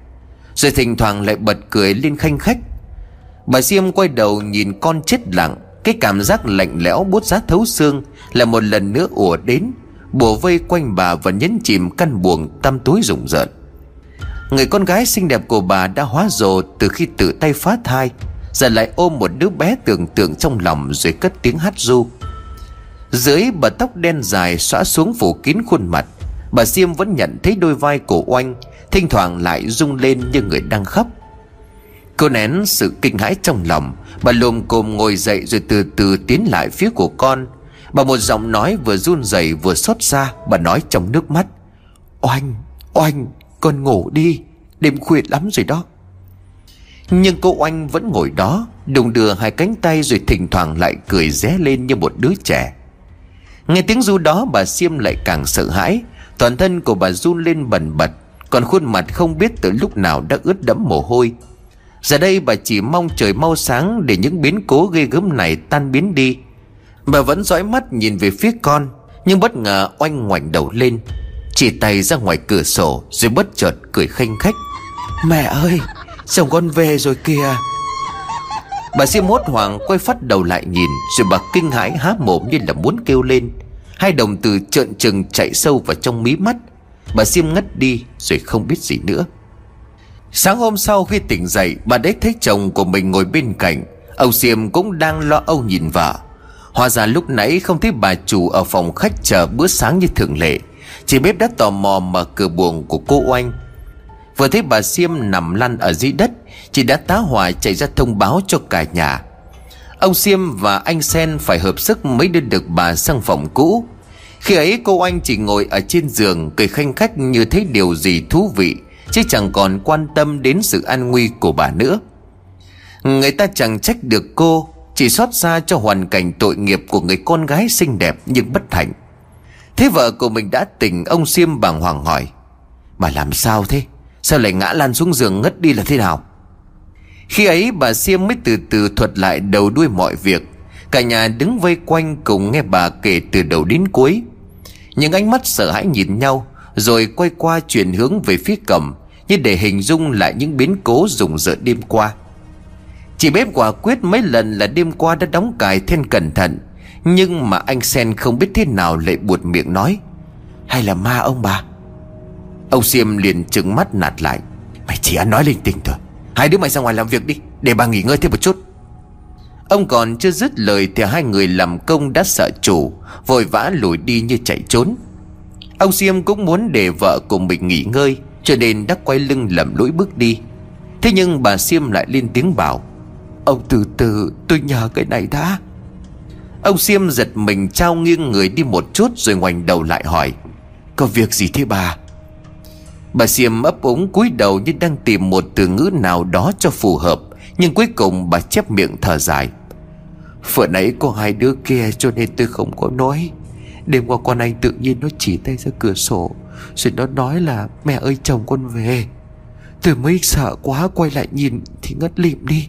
Rồi thỉnh thoảng lại bật cười lên khanh khách. Bà Diêm quay đầu nhìn con chết lặng, Cái cảm giác lạnh lẽo bút giá thấu xương Là một lần nữa ùa đến, Bùa vây quanh bà và nhấn chìm căn buồng tăm tối rùng rợn. Người con gái xinh đẹp của bà đã hóa rồ từ khi tự tay phá thai, Giờ lại ôm một đứa bé tưởng tượng trong lòng rồi cất tiếng hát ru. Dưới bờ tóc đen dài xóa xuống phủ kín khuôn mặt Bà Diêm vẫn nhận thấy đôi vai của oanh Thỉnh thoảng lại rung lên như người đang khóc. Cô nén sự kinh hãi trong lòng Bà lồm cồm ngồi dậy rồi từ từ tiến lại phía của con. Bà một giọng nói vừa run rẩy vừa xót xa Bà nói trong nước mắt Oanh, oanh, con ngủ đi Đêm khuya lắm rồi đó. Nhưng cô oanh vẫn ngồi đó Đùng đưa hai cánh tay rồi thỉnh thoảng lại cười ré lên như một đứa trẻ. Nghe tiếng ru đó, bà Siêm lại càng sợ hãi. Toàn thân của bà run lên bần bật, Còn khuôn mặt không biết từ lúc nào đã ướt đẫm mồ hôi. Giờ đây bà chỉ mong trời mau sáng Để những biến cố ghê gớm này tan biến đi. Bà vẫn dõi mắt nhìn về phía con, Nhưng bất ngờ oanh ngoảnh đầu lên, Chỉ tay ra ngoài cửa sổ Rồi bất chợt cười khanh khách. Mẹ ơi, Chồng con về rồi kìa. Bà Diêm hốt hoảng quay phát đầu lại nhìn, Rồi bà kinh hãi há mồm như là muốn kêu lên. Hai đồng từ trợn trừng chạy sâu vào trong mí mắt. Bà Diêm ngất đi rồi không biết gì nữa. Sáng hôm sau khi tỉnh dậy, Bà đấy thấy chồng của mình ngồi bên cạnh. Ông Diêm cũng đang lo âu nhìn vợ. Hóa ra lúc nãy không thấy bà chủ Ở phòng khách chờ bữa sáng như thường lệ. Chị bếp đã tò mò mở cửa buồng của cô Oanh. Vừa thấy bà Xiêm nằm lăn ở dưới đất, Chị đã tá hỏa chạy ra thông báo cho cả nhà. Ông Xiêm và anh Sen phải hợp sức mới đưa được bà sang phòng cũ. Khi ấy, cô anh chỉ ngồi ở trên giường, Cười khanh khách như thấy điều gì thú vị, Chứ chẳng còn quan tâm đến sự an nguy của bà nữa. Người ta chẳng trách được cô, Chỉ xót xa cho hoàn cảnh tội nghiệp của người con gái xinh đẹp nhưng bất hạnh. Thế vợ của mình đã tỉnh, Ông Xiêm bàng hoàng hỏi, Bà làm sao thế? Sao lại ngã lăn xuống giường ngất đi là thế nào? Khi ấy bà Siêm mới từ từ thuật lại đầu đuôi mọi việc. Cả nhà đứng vây quanh cùng nghe bà kể từ đầu đến cuối. Những ánh mắt sợ hãi nhìn nhau, Rồi quay qua chuyển hướng về phía cầm, Như để hình dung lại những biến cố rùng rợn đêm qua. Chị bếp quả quyết mấy lần là đêm qua đã đóng cài then cẩn thận, Nhưng mà anh Sen không biết thế nào lại buột miệng nói, Hay là ma ông bà? Ông Siêm liền trừng mắt nạt lại, Mày chỉ ăn nói linh tinh thôi. Hai đứa mày ra ngoài làm việc đi, Để bà nghỉ ngơi thêm một chút. Ông còn chưa dứt lời Thì hai người làm công đã sợ chủ, Vội vã lùi đi như chạy trốn. Ông Siêm cũng muốn để vợ cùng mình nghỉ ngơi, Cho nên đã quay lưng lầm lũi bước đi. Thế nhưng bà Siêm lại lên tiếng bảo, Ông từ từ, tôi nhờ cái này đã. Ông Siêm giật mình trao nghiêng người đi một chút Rồi ngoảnh đầu lại hỏi, Có việc gì thế bà? Bà xiêm ấp úng cúi đầu như đang tìm một từ ngữ nào đó cho phù hợp, Nhưng cuối cùng bà chép miệng thở dài. Vừa nãy có hai đứa kia cho nên tôi không có nói. Đêm qua con anh tự nhiên nó chỉ tay ra cửa sổ, Rồi nó nói là mẹ ơi chồng con về. Tôi mới sợ quá, quay lại nhìn thì ngất lịm đi.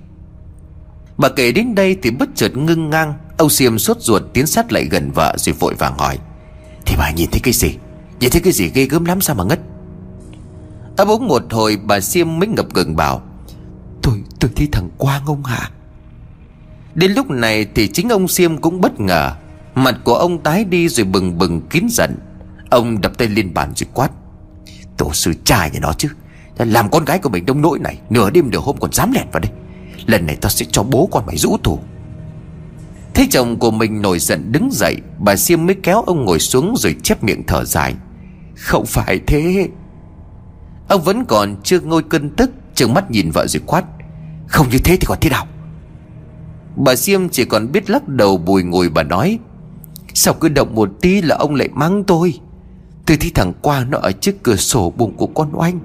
Bà kể đến đây thì bất chợt ngưng ngang, Âu xiêm sốt ruột tiến sát lại gần vợ rồi vội vàng hỏi. Thì bà nhìn thấy cái gì? Nhìn thấy cái gì ghê gớm lắm sao mà ngất? Ấp úng một hồi, bà Siêm mới ngập ngừng bảo, Tôi tôi thấy thằng Quang ông hả? Đến lúc này thì chính ông Siêm cũng bất ngờ. Mặt của ông tái đi rồi bừng bừng kín giận. Ông đập tay lên bàn rồi quát, Tổ sư trai nhà nó chứ Làm con gái của mình đông nỗi này, Nửa đêm nửa hôm còn dám lẹn vào đây. Lần này tao sẽ cho bố con mày rũ thủ Thấy chồng của mình nổi giận đứng dậy, Bà Siêm mới kéo ông ngồi xuống rồi chép miệng thở dài, Không phải thế. Ông vẫn còn chưa ngôi cơn tức, Trừng mắt nhìn vợ rồi quát, Không như thế thì còn thế nào Bà Siêm chỉ còn biết lắc đầu bùi ngồi bà nói, Sao cứ động một tí là ông lại mắng tôi Từ thấy thằng qua nó ở trước cửa sổ bụng của con oanh,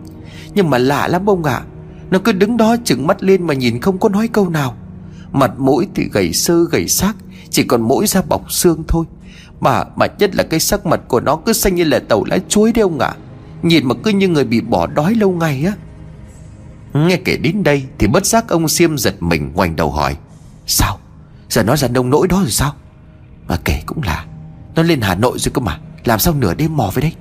Nhưng mà lạ lắm ông ạ à. Nó cứ đứng đó chừng mắt lên mà nhìn không có nói câu nào Mặt mũi thì gầy sơ gầy xác, Chỉ còn mũi ra bọc xương thôi Mà mà nhất là cái sắc mặt của nó cứ xanh như là tàu lá chuối đấy ông ạ à. Nhìn mà cứ như người bị bỏ đói lâu ngày á Nghe kể đến đây Thì bất giác ông Siêm giật mình ngoảnh đầu hỏi, Sao Giờ nó ra nông nỗi đó rồi sao Mà kể cũng là, Nó lên Hà Nội rồi cơ mà, Làm sao nửa đêm mò về đấy?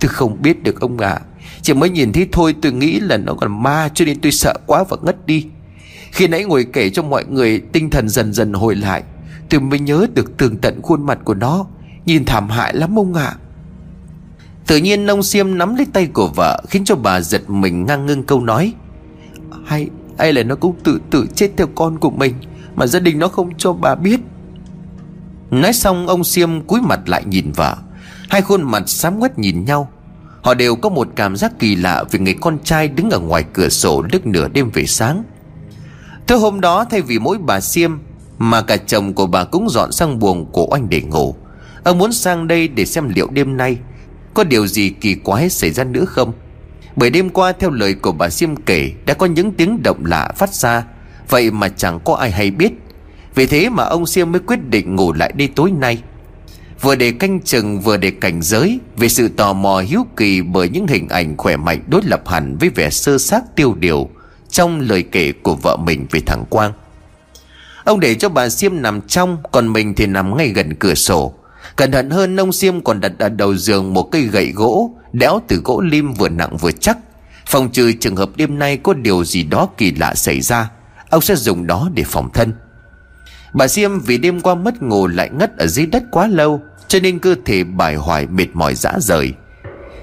Tôi không biết được ông ạ à. Chỉ mới nhìn thấy thôi tôi nghĩ là nó còn ma Cho nên tôi sợ quá và ngất đi Khi nãy ngồi kể cho mọi người, Tinh thần dần dần hồi lại, Tôi mới nhớ được tường tận khuôn mặt của nó Nhìn thảm hại lắm ông ạ à. Tự nhiên nông xiêm nắm lấy tay của vợ, Khiến cho bà giật mình ngang ngưng câu nói. Hay hay là nó cũng tự tự chết theo con của mình, Mà gia đình nó không cho bà biết. Nói xong, ông xiêm cúi mặt lại nhìn vợ. Hai khuôn mặt sám quét nhìn nhau. Họ đều có một cảm giác kỳ lạ Vì người con trai đứng ở ngoài cửa sổ Lúc nửa đêm về sáng. Thứ hôm đó, thay vì mỗi bà xiêm Mà cả chồng của bà cũng dọn sang buồng của anh để ngủ. Ông muốn sang đây để xem liệu đêm nay. Có điều gì kỳ quái xảy ra nữa không? Bởi đêm qua, theo lời của bà xiêm kể, Đã có những tiếng động lạ phát ra. Vậy mà chẳng có ai hay biết. Vì thế mà ông Siêm mới quyết định ngủ lại đi tối nay. Vừa để canh chừng, vừa để cảnh giới Về sự tò mò hiếu kỳ bởi những hình ảnh khỏe mạnh đối lập hẳn với vẻ sơ xác tiêu điều Trong lời kể của vợ mình về thằng Quang. Ông để cho bà Siêm nằm trong, Còn mình thì nằm ngay gần cửa sổ. Cẩn thận hơn ông Siêm còn đặt ở đầu giường một cây gậy gỗ Đéo từ gỗ lim vừa nặng vừa chắc. Phòng trừ trường hợp đêm nay có điều gì đó kỳ lạ xảy ra, Ông sẽ dùng đó để phòng thân. Bà Siêm vì đêm qua mất ngủ lại ngất ở dưới đất quá lâu, cho nên cơ thể bài hoài mệt mỏi dã rời.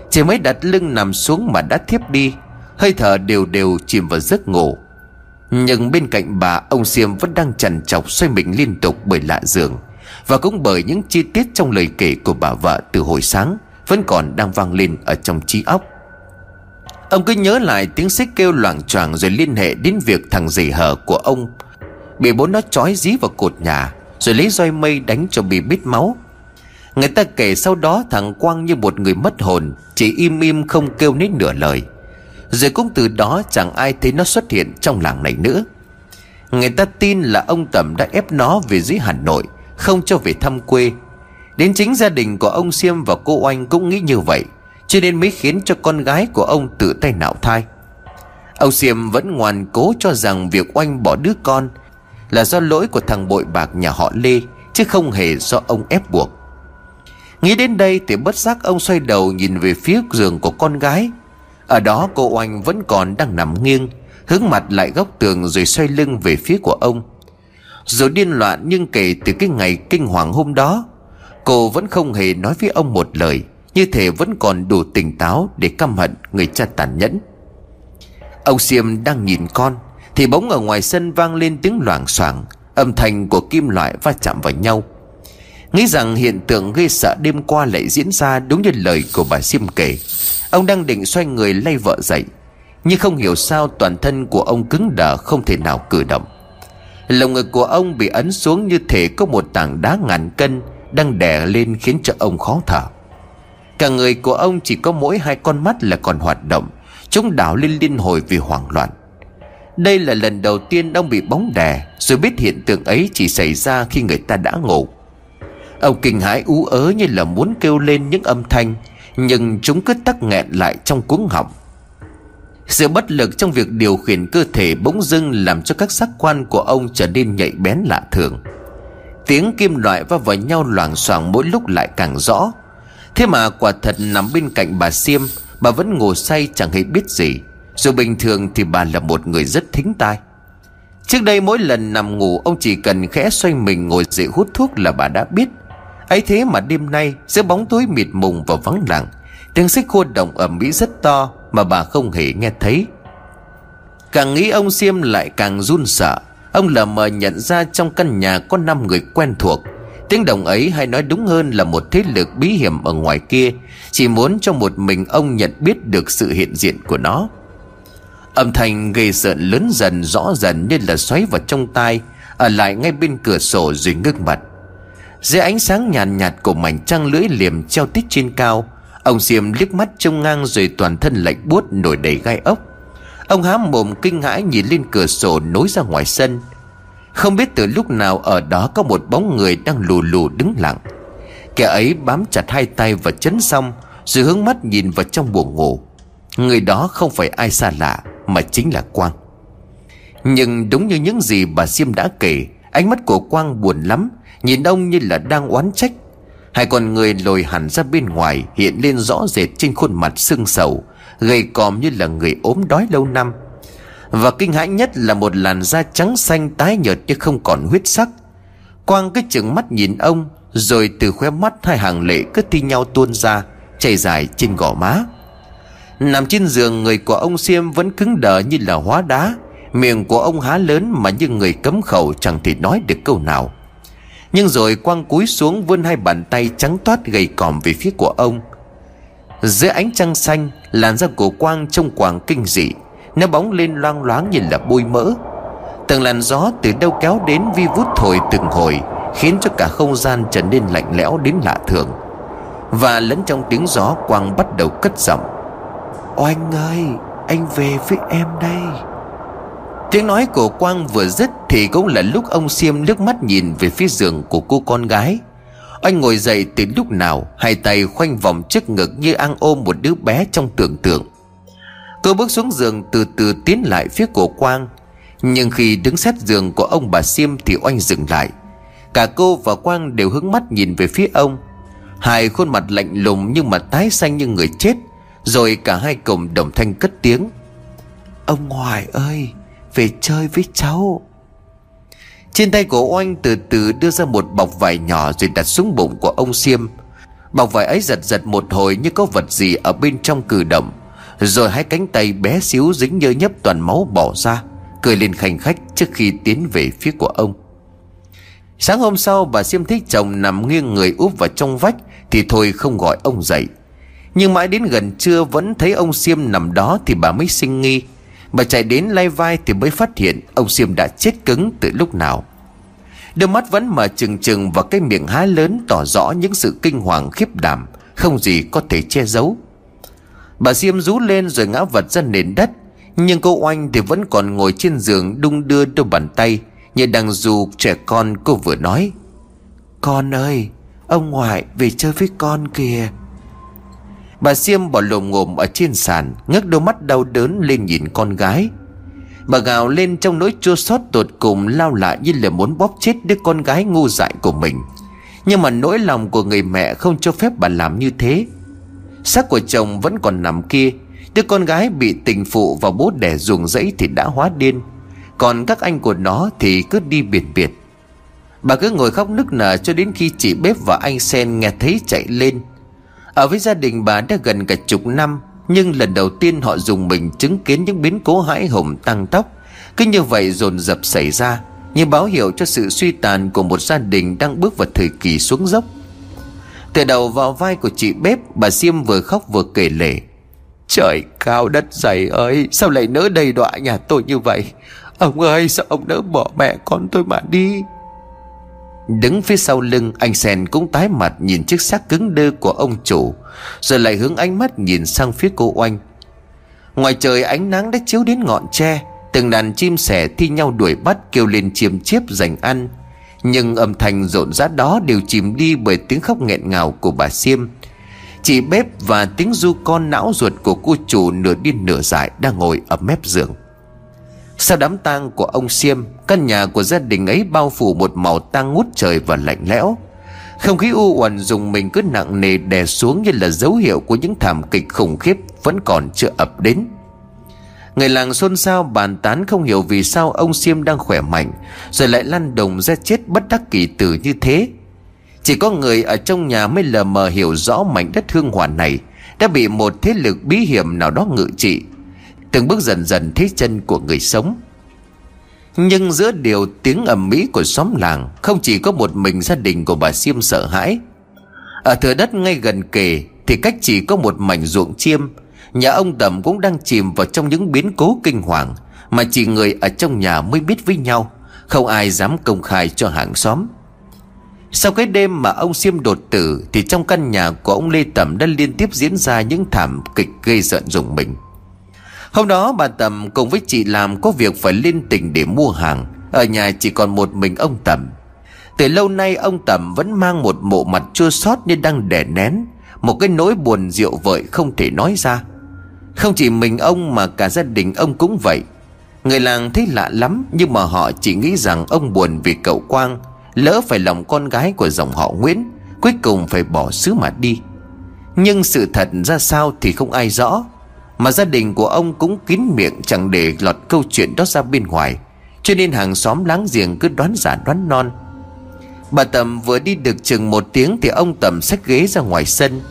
Chỉ mới đặt lưng nằm xuống mà đã thiếp đi, Hơi thở đều đều chìm vào giấc ngủ. Nhưng bên cạnh bà, Ông Xiêm vẫn đang chằn chọc xoay mình liên tục bởi lạ giường. Và cũng bởi những chi tiết trong lời kể của bà vợ từ hồi sáng, Vẫn còn đang vang lên ở trong trí óc. Ông cứ nhớ lại tiếng xích kêu loảng choảng Rồi liên hệ đến việc thằng dì hở của ông. Bị bố nó trói dí vào cột nhà, Rồi lấy roi mây đánh cho bị bít máu. Người ta kể sau đó thằng Quang như một người mất hồn, Chỉ im im không kêu nít nửa lời. Rồi cũng từ đó chẳng ai thấy nó xuất hiện trong làng này nữa. Người ta tin là ông Tầm đã ép nó về dưới Hà Nội. Không cho về thăm quê. Đến chính gia đình của ông Siêm và cô Oanh cũng nghĩ như vậy, Cho nên mới khiến cho con gái của ông tự tay nạo thai. Ông Siêm vẫn ngoan cố cho rằng việc Oanh bỏ đứa con Là do lỗi của thằng bội bạc nhà họ Lê, Chứ không hề do ông ép buộc. Nghĩ đến đây thì bất giác ông xoay đầu nhìn về phía giường của con gái. Ở đó cô Oanh vẫn còn đang nằm nghiêng, Hướng mặt lại góc tường rồi xoay lưng về phía của ông. Dù điên loạn nhưng kể từ cái ngày kinh hoàng hôm đó, Cô vẫn không hề nói với ông một lời, Như thể vẫn còn đủ tỉnh táo để căm hận người cha tàn nhẫn. Ông Xiêm đang nhìn con, Thì bỗng ở ngoài sân vang lên tiếng loảng xoảng, Âm thanh của kim loại va chạm vào nhau. Nghĩ rằng hiện tượng gây sợ đêm qua lại diễn ra đúng như lời của bà Xiêm kể, Ông đang định xoay người lay vợ dậy, Nhưng không hiểu sao toàn thân của ông cứng đờ không thể nào cử động. Lồng ngực của ông bị ấn xuống như thể có một tảng đá ngàn cân Đang đè lên khiến cho ông khó thở. Cả người của ông chỉ có mỗi hai con mắt là còn hoạt động Chúng đảo lên liên hồi vì hoảng loạn. Đây là lần đầu tiên ông bị bóng đè, Rồi biết hiện tượng ấy chỉ xảy ra khi người ta đã ngủ. Ông kinh hãi ú ớ như là muốn kêu lên những âm thanh, Nhưng chúng cứ tắc nghẹn lại trong cuống họng. Sự bất lực trong việc điều khiển cơ thể bỗng dưng Làm cho các giác quan của ông trở nên nhạy bén lạ thường. Tiếng kim loại va vào nhau loảng xoảng mỗi lúc lại càng rõ. Thế mà quả thật nằm bên cạnh bà Siêm, Bà vẫn ngủ say chẳng hề biết gì. Dù bình thường thì bà là một người rất thính tai. Trước đây mỗi lần nằm ngủ, Ông chỉ cần khẽ xoay mình ngồi dậy hút thuốc là bà đã biết. Ấy thế mà đêm nay, giữa bóng tối mịt mùng và vắng lặng, tiếng xích khô động ở mỹ rất to mà bà không hề nghe thấy. Càng nghĩ ông xiêm lại càng run sợ. Ông lờ mờ nhận ra trong căn nhà có năm người quen thuộc. Tiếng đồng ấy hay nói đúng hơn là một thế lực bí hiểm ở ngoài kia chỉ muốn cho một mình ông nhận biết được sự hiện diện của nó. Âm thanh gây sợ lớn dần rõ dần như là xoáy vào trong tai ở lại ngay bên cửa sổ rồi ngước mặt. Dưới ánh sáng nhàn nhạt, nhạt của mảnh trăng lưỡi liềm treo tít trên cao Ông Diệm liếc mắt trông ngang rồi toàn thân lạnh buốt nổi đầy gai ốc. Ông há mồm kinh hãi nhìn lên cửa sổ nối ra ngoài sân. Không biết từ lúc nào ở đó có một bóng người đang lù lù đứng lặng. Kẻ ấy bám chặt hai tay và chấn xong Rồi hướng mắt nhìn vào trong buồng ngủ. Người đó không phải ai xa lạ, Mà chính là Quang. Nhưng đúng như những gì bà Diêm đã kể, Ánh mắt của Quang buồn lắm, Nhìn ông như là đang oán trách. Hai con người lồi hẳn ra bên ngoài, Hiện lên rõ rệt trên khuôn mặt sưng sầu, Gầy còm như là người ốm đói lâu năm. Và kinh hãi nhất là một làn da trắng xanh tái nhợt như không còn huyết sắc. Quang cái chừng mắt nhìn ông, Rồi từ khóe mắt hai hàng lệ cứ thi nhau tuôn ra, Chảy dài trên gò má. Nằm trên giường, người của ông xiêm vẫn cứng đờ như là hóa đá. Miệng của ông há lớn mà như người cấm khẩu chẳng thể nói được câu nào nhưng rồi quang cúi xuống vươn hai bàn tay trắng toát gầy còm về phía của ông. Giữa ánh trăng xanh, Làn da của quang trông quàng kinh dị. Nó bóng lên loang loáng như là bôi mỡ. Từng làn gió từ đâu kéo đến vi vút thổi từng hồi, Khiến cho cả không gian trở nên lạnh lẽo đến lạ thường. Và lẫn trong tiếng gió quang bắt đầu cất giọng. Oanh ơi, Anh về với em đây. Tiếng nói của Quang vừa dứt Thì cũng là lúc ông Siêm nước mắt nhìn về phía giường của cô con gái. Anh ngồi dậy từ lúc nào, Hai tay khoanh vòng trước ngực như ăn ôm một đứa bé trong tưởng tượng. Cô bước xuống giường từ từ tiến lại phía cổ Quang. Nhưng khi đứng sát giường của ông bà Siêm thì oanh dừng lại. Cả cô và Quang đều hướng mắt nhìn về phía ông. Hai khuôn mặt lạnh lùng nhưng mà tái xanh như người chết, Rồi cả hai cùng đồng thanh cất tiếng. Ông ngoại ơi về chơi với cháu. Trên tay của oanh từ từ đưa ra một bọc vải nhỏ Rồi đặt xuống bụng của ông Siêm. Bọc vải ấy giật giật một hồi như có vật gì ở bên trong cử động. Rồi hai cánh tay bé xíu dính nhơ nhấp toàn máu bỏ ra, Cười lên khanh khách trước khi tiến về phía của ông. Sáng hôm sau, bà Siêm thích chồng nằm nghiêng người úp vào trong vách Thì thôi không gọi ông dậy. Nhưng mãi đến gần trưa vẫn thấy ông Siêm nằm đó Thì bà mới sinh nghi. Bà chạy đến lay vai thì mới phát hiện Ông Siêm đã chết cứng từ lúc nào. Đôi mắt vẫn mở trừng trừng Và cái miệng há lớn tỏ rõ những sự kinh hoàng khiếp đảm, Không gì có thể che giấu. Bà Siêm rú lên rồi ngã vật ra nền đất, Nhưng cô Oanh thì vẫn còn ngồi trên giường Đung đưa đôi bàn tay Như đang dù trẻ con cô vừa nói. Con ơi, Ông ngoại về chơi với con kìa. Bà Siêm bỏ lồm ngồm ở trên sàn, ngước đôi mắt đau đớn lên nhìn con gái. Bà gào lên trong nỗi chua xót tột cùng, lao lại như là muốn bóp chết đứa con gái ngu dại của mình. Nhưng mà nỗi lòng của người mẹ không cho phép bà làm như thế. Xác của chồng vẫn còn nằm kia, Đứa con gái bị tình phụ và bố đẻ ruồng rẫy thì đã hóa điên. Còn các anh của nó thì cứ đi biệt biệt. Bà cứ ngồi khóc nức nở cho đến khi chị bếp và anh Sen nghe thấy chạy lên. Ở với gia đình bà đã gần cả chục năm, Nhưng lần đầu tiên họ dùng mình chứng kiến những biến cố hãi hùng tăng tóc Cứ như vậy dồn dập xảy ra, Như báo hiệu cho sự suy tàn của một gia đình đang bước vào thời kỳ xuống dốc. Từ đầu vào vai của chị bếp, Bà Siêm vừa khóc vừa kể lể. Trời cao đất dày ơi, Sao lại nỡ đầy đọa nhà tôi như vậy? Ông ơi, sao ông nỡ bỏ mẹ con tôi mà đi? Đứng phía sau lưng, Anh Sen cũng tái mặt nhìn chiếc xác cứng đơ của ông chủ, Rồi lại hướng ánh mắt nhìn sang phía cô Oanh. Ngoài trời, ánh nắng đã chiếu đến ngọn tre, Từng đàn chim sẻ thi nhau đuổi bắt kêu lên chiêm chiếp giành ăn. Nhưng âm thanh rộn rã đó đều chìm đi bởi tiếng khóc nghẹn ngào của bà Siêm. Chị bếp và tiếng du con não ruột của cô chủ nửa điên nửa dại đang ngồi ở mép giường sau đám tang của ông Xiêm Căn nhà của gia đình ấy bao phủ một màu tang ngút trời và lạnh lẽo. Không khí u uẩn dùng mình cứ nặng nề đè xuống như là dấu hiệu của những thảm kịch khủng khiếp Vẫn còn chưa ập đến. Người làng xôn xao bàn tán không hiểu vì sao ông Xiêm đang khỏe mạnh, Rồi lại lăn đồng ra chết bất đắc kỳ tử như thế. Chỉ có người ở trong nhà mới lờ mờ hiểu rõ mảnh đất hương hoàn này Đã bị một thế lực bí hiểm nào đó ngự trị. Từng bước dần dần thấy chân của người sống. Nhưng giữa điều tiếng ầm mỹ của xóm làng, Không chỉ có một mình gia đình của bà Siêm sợ hãi. Ở thửa đất ngay gần kề Thì cách chỉ có một mảnh ruộng chiêm, Nhà ông Tầm cũng đang chìm vào trong những biến cố kinh hoàng Mà chỉ người ở trong nhà mới biết với nhau, Không ai dám công khai cho hàng xóm. Sau cái đêm mà ông Siêm đột tử Thì trong căn nhà của ông Lê Tầm đã liên tiếp diễn ra những thảm kịch gây giận dùng mình. Hôm đó bà Tầm cùng với chị làm có việc phải lên tỉnh để mua hàng. Ở nhà chỉ còn một mình ông Tầm. Từ lâu nay ông Tầm vẫn mang một bộ mặt chua xót như đang đè nén, Một cái nỗi buồn rượu vợi không thể nói ra. Không chỉ mình ông mà cả gia đình ông cũng vậy. Người làng thấy lạ lắm, Nhưng mà họ chỉ nghĩ rằng ông buồn vì cậu Quang, Lỡ phải lòng con gái của dòng họ Nguyễn, Cuối cùng phải bỏ xứ mà đi. Nhưng sự thật ra sao thì không ai rõ mà gia đình của ông cũng kín miệng chẳng để lọt câu chuyện đó ra bên ngoài. Cho nên hàng xóm láng giềng cứ đoán giả đoán non. Bà Tầm vừa đi được chừng một tiếng Thì ông Tầm xách ghế ra ngoài sân.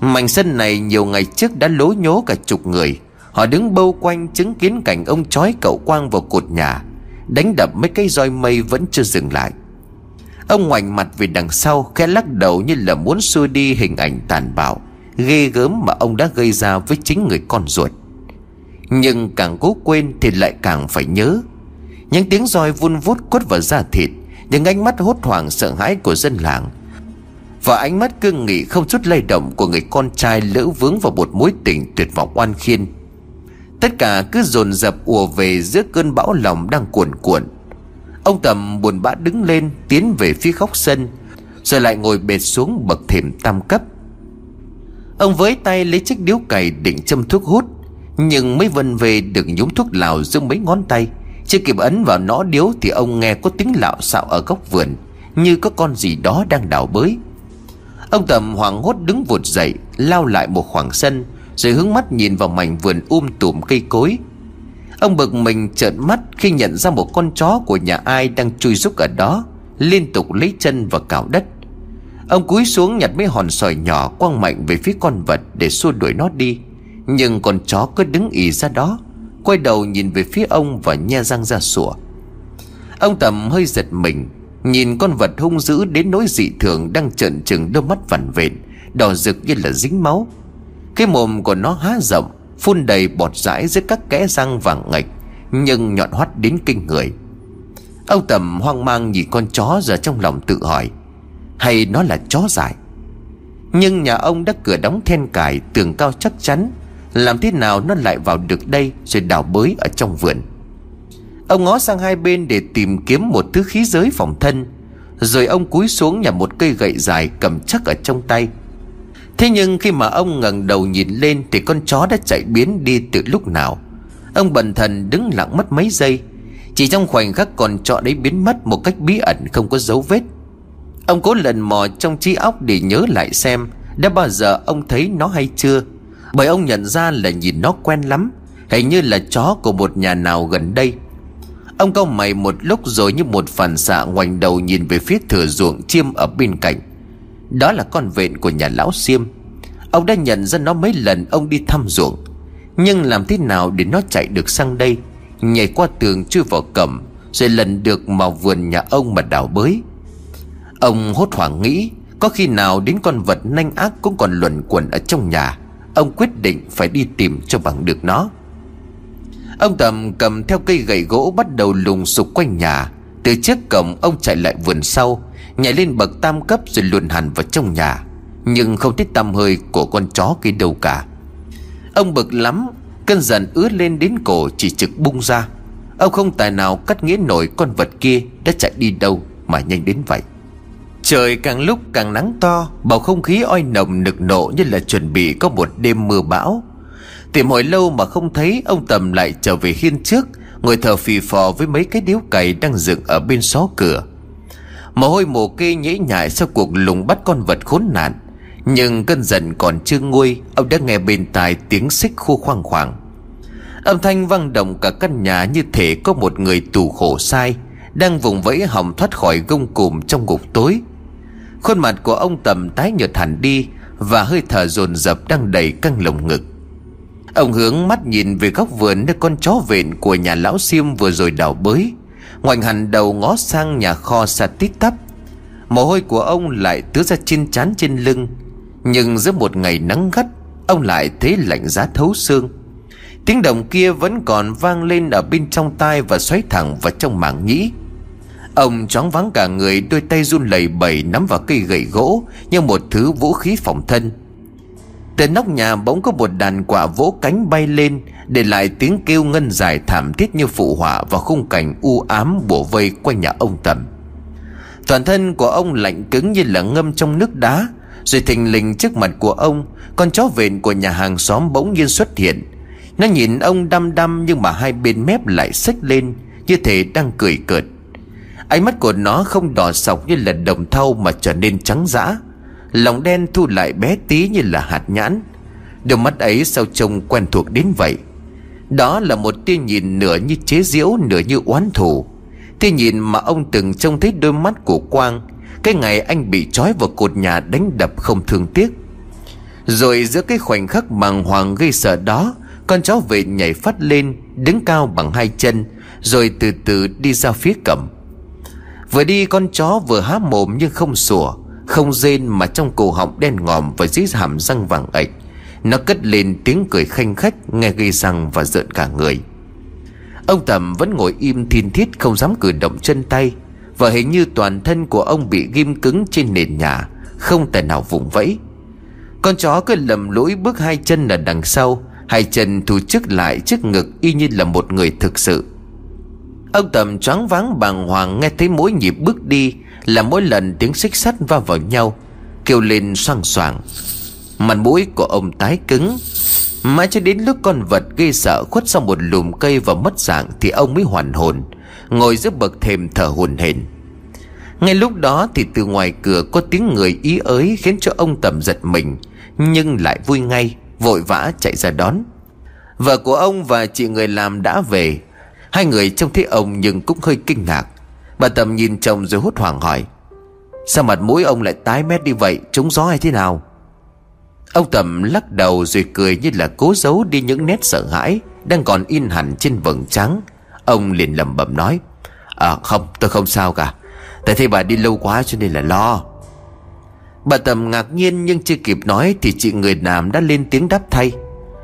Mảnh sân này nhiều ngày trước đã lố nhố cả chục người. Họ đứng bâu quanh chứng kiến cảnh ông chói cậu quang vào cột nhà. Đánh đập mấy cây roi mây vẫn chưa dừng lại. Ông ngoảnh mặt về đằng sau, Khẽ lắc đầu như là muốn xua đi hình ảnh tàn bạo ghê gớm mà ông đã gây ra với chính người con ruột. Nhưng càng cố quên thì lại càng phải nhớ. Những tiếng roi vun vút quất vào da thịt, những ánh mắt hốt hoảng sợ hãi của dân làng, và ánh mắt cương nghị không chút lay động của người con trai lỡ vướng vào một mối tình tuyệt vọng oan khiên. Tất cả cứ dồn dập ùa về giữa cơn bão lòng đang cuồn cuộn. Ông tầm buồn bã đứng lên, tiến về phía góc sân, rồi lại ngồi bệt xuống bậc thềm tam cấp. Ông với tay lấy chiếc điếu cày định châm thuốc hút, Nhưng mới vần về được nhúng thuốc lào giữa mấy ngón tay. Chưa kịp ấn vào nó điếu Thì ông nghe có tiếng lạo xạo ở góc vườn, Như có con gì đó đang đào bới. Ông Tầm hoảng hốt đứng vụt dậy, Lao lại một khoảng sân, Rồi hướng mắt nhìn vào mảnh vườn um tùm cây cối. Ông bực mình trợn mắt Khi nhận ra một con chó của nhà ai Đang chui rúc ở đó, Liên tục lấy chân và cào đất. Ông cúi xuống nhặt mấy hòn sỏi nhỏ quăng mạnh về phía con vật để xua đuổi nó đi. Nhưng con chó cứ đứng ì ra đó, Quay đầu nhìn về phía ông và nhe răng ra sủa. Ông Tầm hơi giật mình, Nhìn con vật hung dữ đến nỗi dị thường Đang trợn trừng đôi mắt vằn vện, Đỏ rực như là dính máu. Cái mồm của nó há rộng, Phun đầy bọt rãi giữa các kẽ răng vàng ngạch, Nhưng nhọn hoắt đến kinh người. Ông Tầm hoang mang nhìn con chó giờ trong lòng tự hỏi hay nó là chó dại? Nhưng nhà ông đã cửa đóng then cài Tường cao chắc chắn, Làm thế nào nó lại vào được đây Rồi đào bới ở trong vườn? Ông ngó sang hai bên để tìm kiếm một thứ khí giới phòng thân, Rồi ông cúi xuống nhặt một cây gậy dài cầm chắc ở trong tay. Thế nhưng khi mà ông ngẩng đầu nhìn lên Thì con chó đã chạy biến đi từ lúc nào? Ông bần thần đứng lặng mất mấy giây, Chỉ trong khoảnh khắc con chó đấy biến mất Một cách bí ẩn không có dấu vết. Ông cố lần mò trong trí óc để nhớ lại xem, Đã bao giờ ông thấy nó hay chưa? Bởi ông nhận ra là nhìn nó quen lắm, Hình như là chó của một nhà nào gần đây. Ông cau mày một lúc rồi như một phản xạ ngoảnh đầu nhìn về phía thửa ruộng chiêm ở bên cạnh. Đó là con vện của nhà lão xiêm Ông đã nhận ra nó mấy lần ông đi thăm ruộng. Nhưng làm thế nào để nó chạy được sang đây? Nhảy qua tường chui vào cẩm Rồi lần được vào vườn nhà ông mà đào bới. Ông hốt hoảng nghĩ, Có khi nào đến con vật nanh ác cũng còn luẩn quẩn ở trong nhà, Ông quyết định phải đi tìm cho bằng được nó. Ông Tầm cầm theo cây gậy gỗ bắt đầu lùng sục quanh nhà. Từ trước cổng, ông chạy lại vườn sau, Nhảy lên bậc tam cấp rồi luồn hẳn vào trong nhà. Nhưng không thấy tăm hơi của con chó kia đâu cả. Ông bực lắm, Cơn giận ướt lên đến cổ chỉ trực bung ra. Ông không tài nào cắt nghĩa nổi con vật kia đã chạy đi đâu mà nhanh đến vậy. Trời càng lúc càng nắng to, Bầu không khí oi nồng nực nộ như là chuẩn bị có một đêm mưa bão. Tìm hồi lâu mà không thấy, Ông Tầm lại trở về hiên trước, Ngồi thở phì phò với mấy cái điếu cày Đang dựng ở bên xó cửa. Mồ hôi mồ kê nhễ nhại Sau cuộc lùng bắt con vật khốn nạn, Nhưng cơn giận còn chưa nguôi, Ông đã nghe bên tai tiếng xích khu khoang khoảng. Âm thanh vang động cả căn nhà Như thể có một người tù khổ sai, Đang vùng vẫy hòng thoát khỏi gông cùm trong ngục tối. Khuôn mặt của ông Tầm tái nhợt hẳn đi Và hơi thở dồn dập đang đầy căng lồng ngực. Ông hướng mắt nhìn về góc vườn nơi con chó vện của nhà lão Siêm vừa rồi đào bới. Ngoảnh hẳn đầu ngó sang nhà kho xa tít tắp. Mồ hôi của ông lại tứa ra trên chán trên lưng. Nhưng giữa một ngày nắng gắt, Ông lại thấy lạnh giá thấu xương. Tiếng động kia vẫn còn vang lên ở bên trong tai và xoáy thẳng vào trong mảng nhĩ. Ông choáng váng cả người, đôi tay run lẩy bẩy nắm vào cây gậy gỗ, Như một thứ vũ khí phòng thân. Từ nóc nhà bỗng có một đàn quả vỗ cánh bay lên, Để lại tiếng kêu ngân dài thảm thiết như phụ họa Vào khung cảnh u ám bổ vây quanh nhà ông Tầm. Toàn thân của ông lạnh cứng như là ngâm trong nước đá, Rồi thình lình trước mặt của ông, Con chó vện của nhà hàng xóm bỗng nhiên xuất hiện. Nó nhìn ông đăm đăm Nhưng mà hai bên mép lại xếch lên, Như thể đang cười cợt. Ánh mắt của nó không đỏ sọc như là đồng thau Mà trở nên trắng dã. Lòng đen thu lại bé tí như là hạt nhãn. Đôi mắt ấy sao trông quen thuộc đến vậy? Đó là một tia nhìn nửa như chế giễu, nửa như oán thù. Tia nhìn mà ông từng trông thấy đôi mắt của Quang, Cái ngày anh bị trói vào cột nhà đánh đập không thương tiếc. Rồi giữa cái khoảnh khắc bàng hoàng gây sợ đó, Con chó vệ nhảy phát lên, Đứng cao bằng hai chân, Rồi từ từ đi ra phía cầm. Vừa đi con chó vừa há mồm nhưng không sủa, không rên mà trong cổ họng đen ngòm Và dưới hàm răng vàng ạch. Nó cất lên tiếng cười khanh khách, Nghe gây răng và rợn cả người. Ông Tầm vẫn ngồi im thiên thiết Không dám cử động chân tay. Và hình như toàn thân của ông bị ghim cứng trên nền nhà, Không thể nào vùng vẫy. Con chó cứ lầm lũi bước hai chân ở đằng sau, Hai chân thu trước lại trước ngực Y như là một người thực sự. Ông Tầm choáng váng bàng hoàng Nghe thấy mỗi nhịp bước đi là mỗi lần tiếng xích sắt va vào nhau, Kêu lên xoang xoảng Mặt mũi của ông tái cứng. Mãi cho đến lúc con vật gây sợ khuất sau một lùm cây và mất dạng Thì ông mới hoàn hồn, Ngồi giữa bậc thềm thở hồn hển. Ngay lúc đó thì từ ngoài cửa có tiếng người ý ới Khiến cho ông tầm giật mình, Nhưng lại vui ngay, Vội vã chạy ra đón. Vợ của ông và chị người làm đã về. Hai người trông thấy ông nhưng cũng hơi kinh ngạc. Bà tâm nhìn chồng rồi hốt hoảng hỏi, Sao mặt mũi ông lại tái mét đi vậy? Trúng gió hay thế nào? Ông Tầm lắc đầu rồi cười như là cố giấu đi những nét sợ hãi Đang còn in hẳn trên vầng trắng. Ông liền lẩm bẩm nói À không, tôi không sao cả. Tại thấy bà đi lâu quá cho nên là lo. Bà Tầm ngạc nhiên nhưng chưa kịp nói Thì chị người làm đã lên tiếng đáp thay,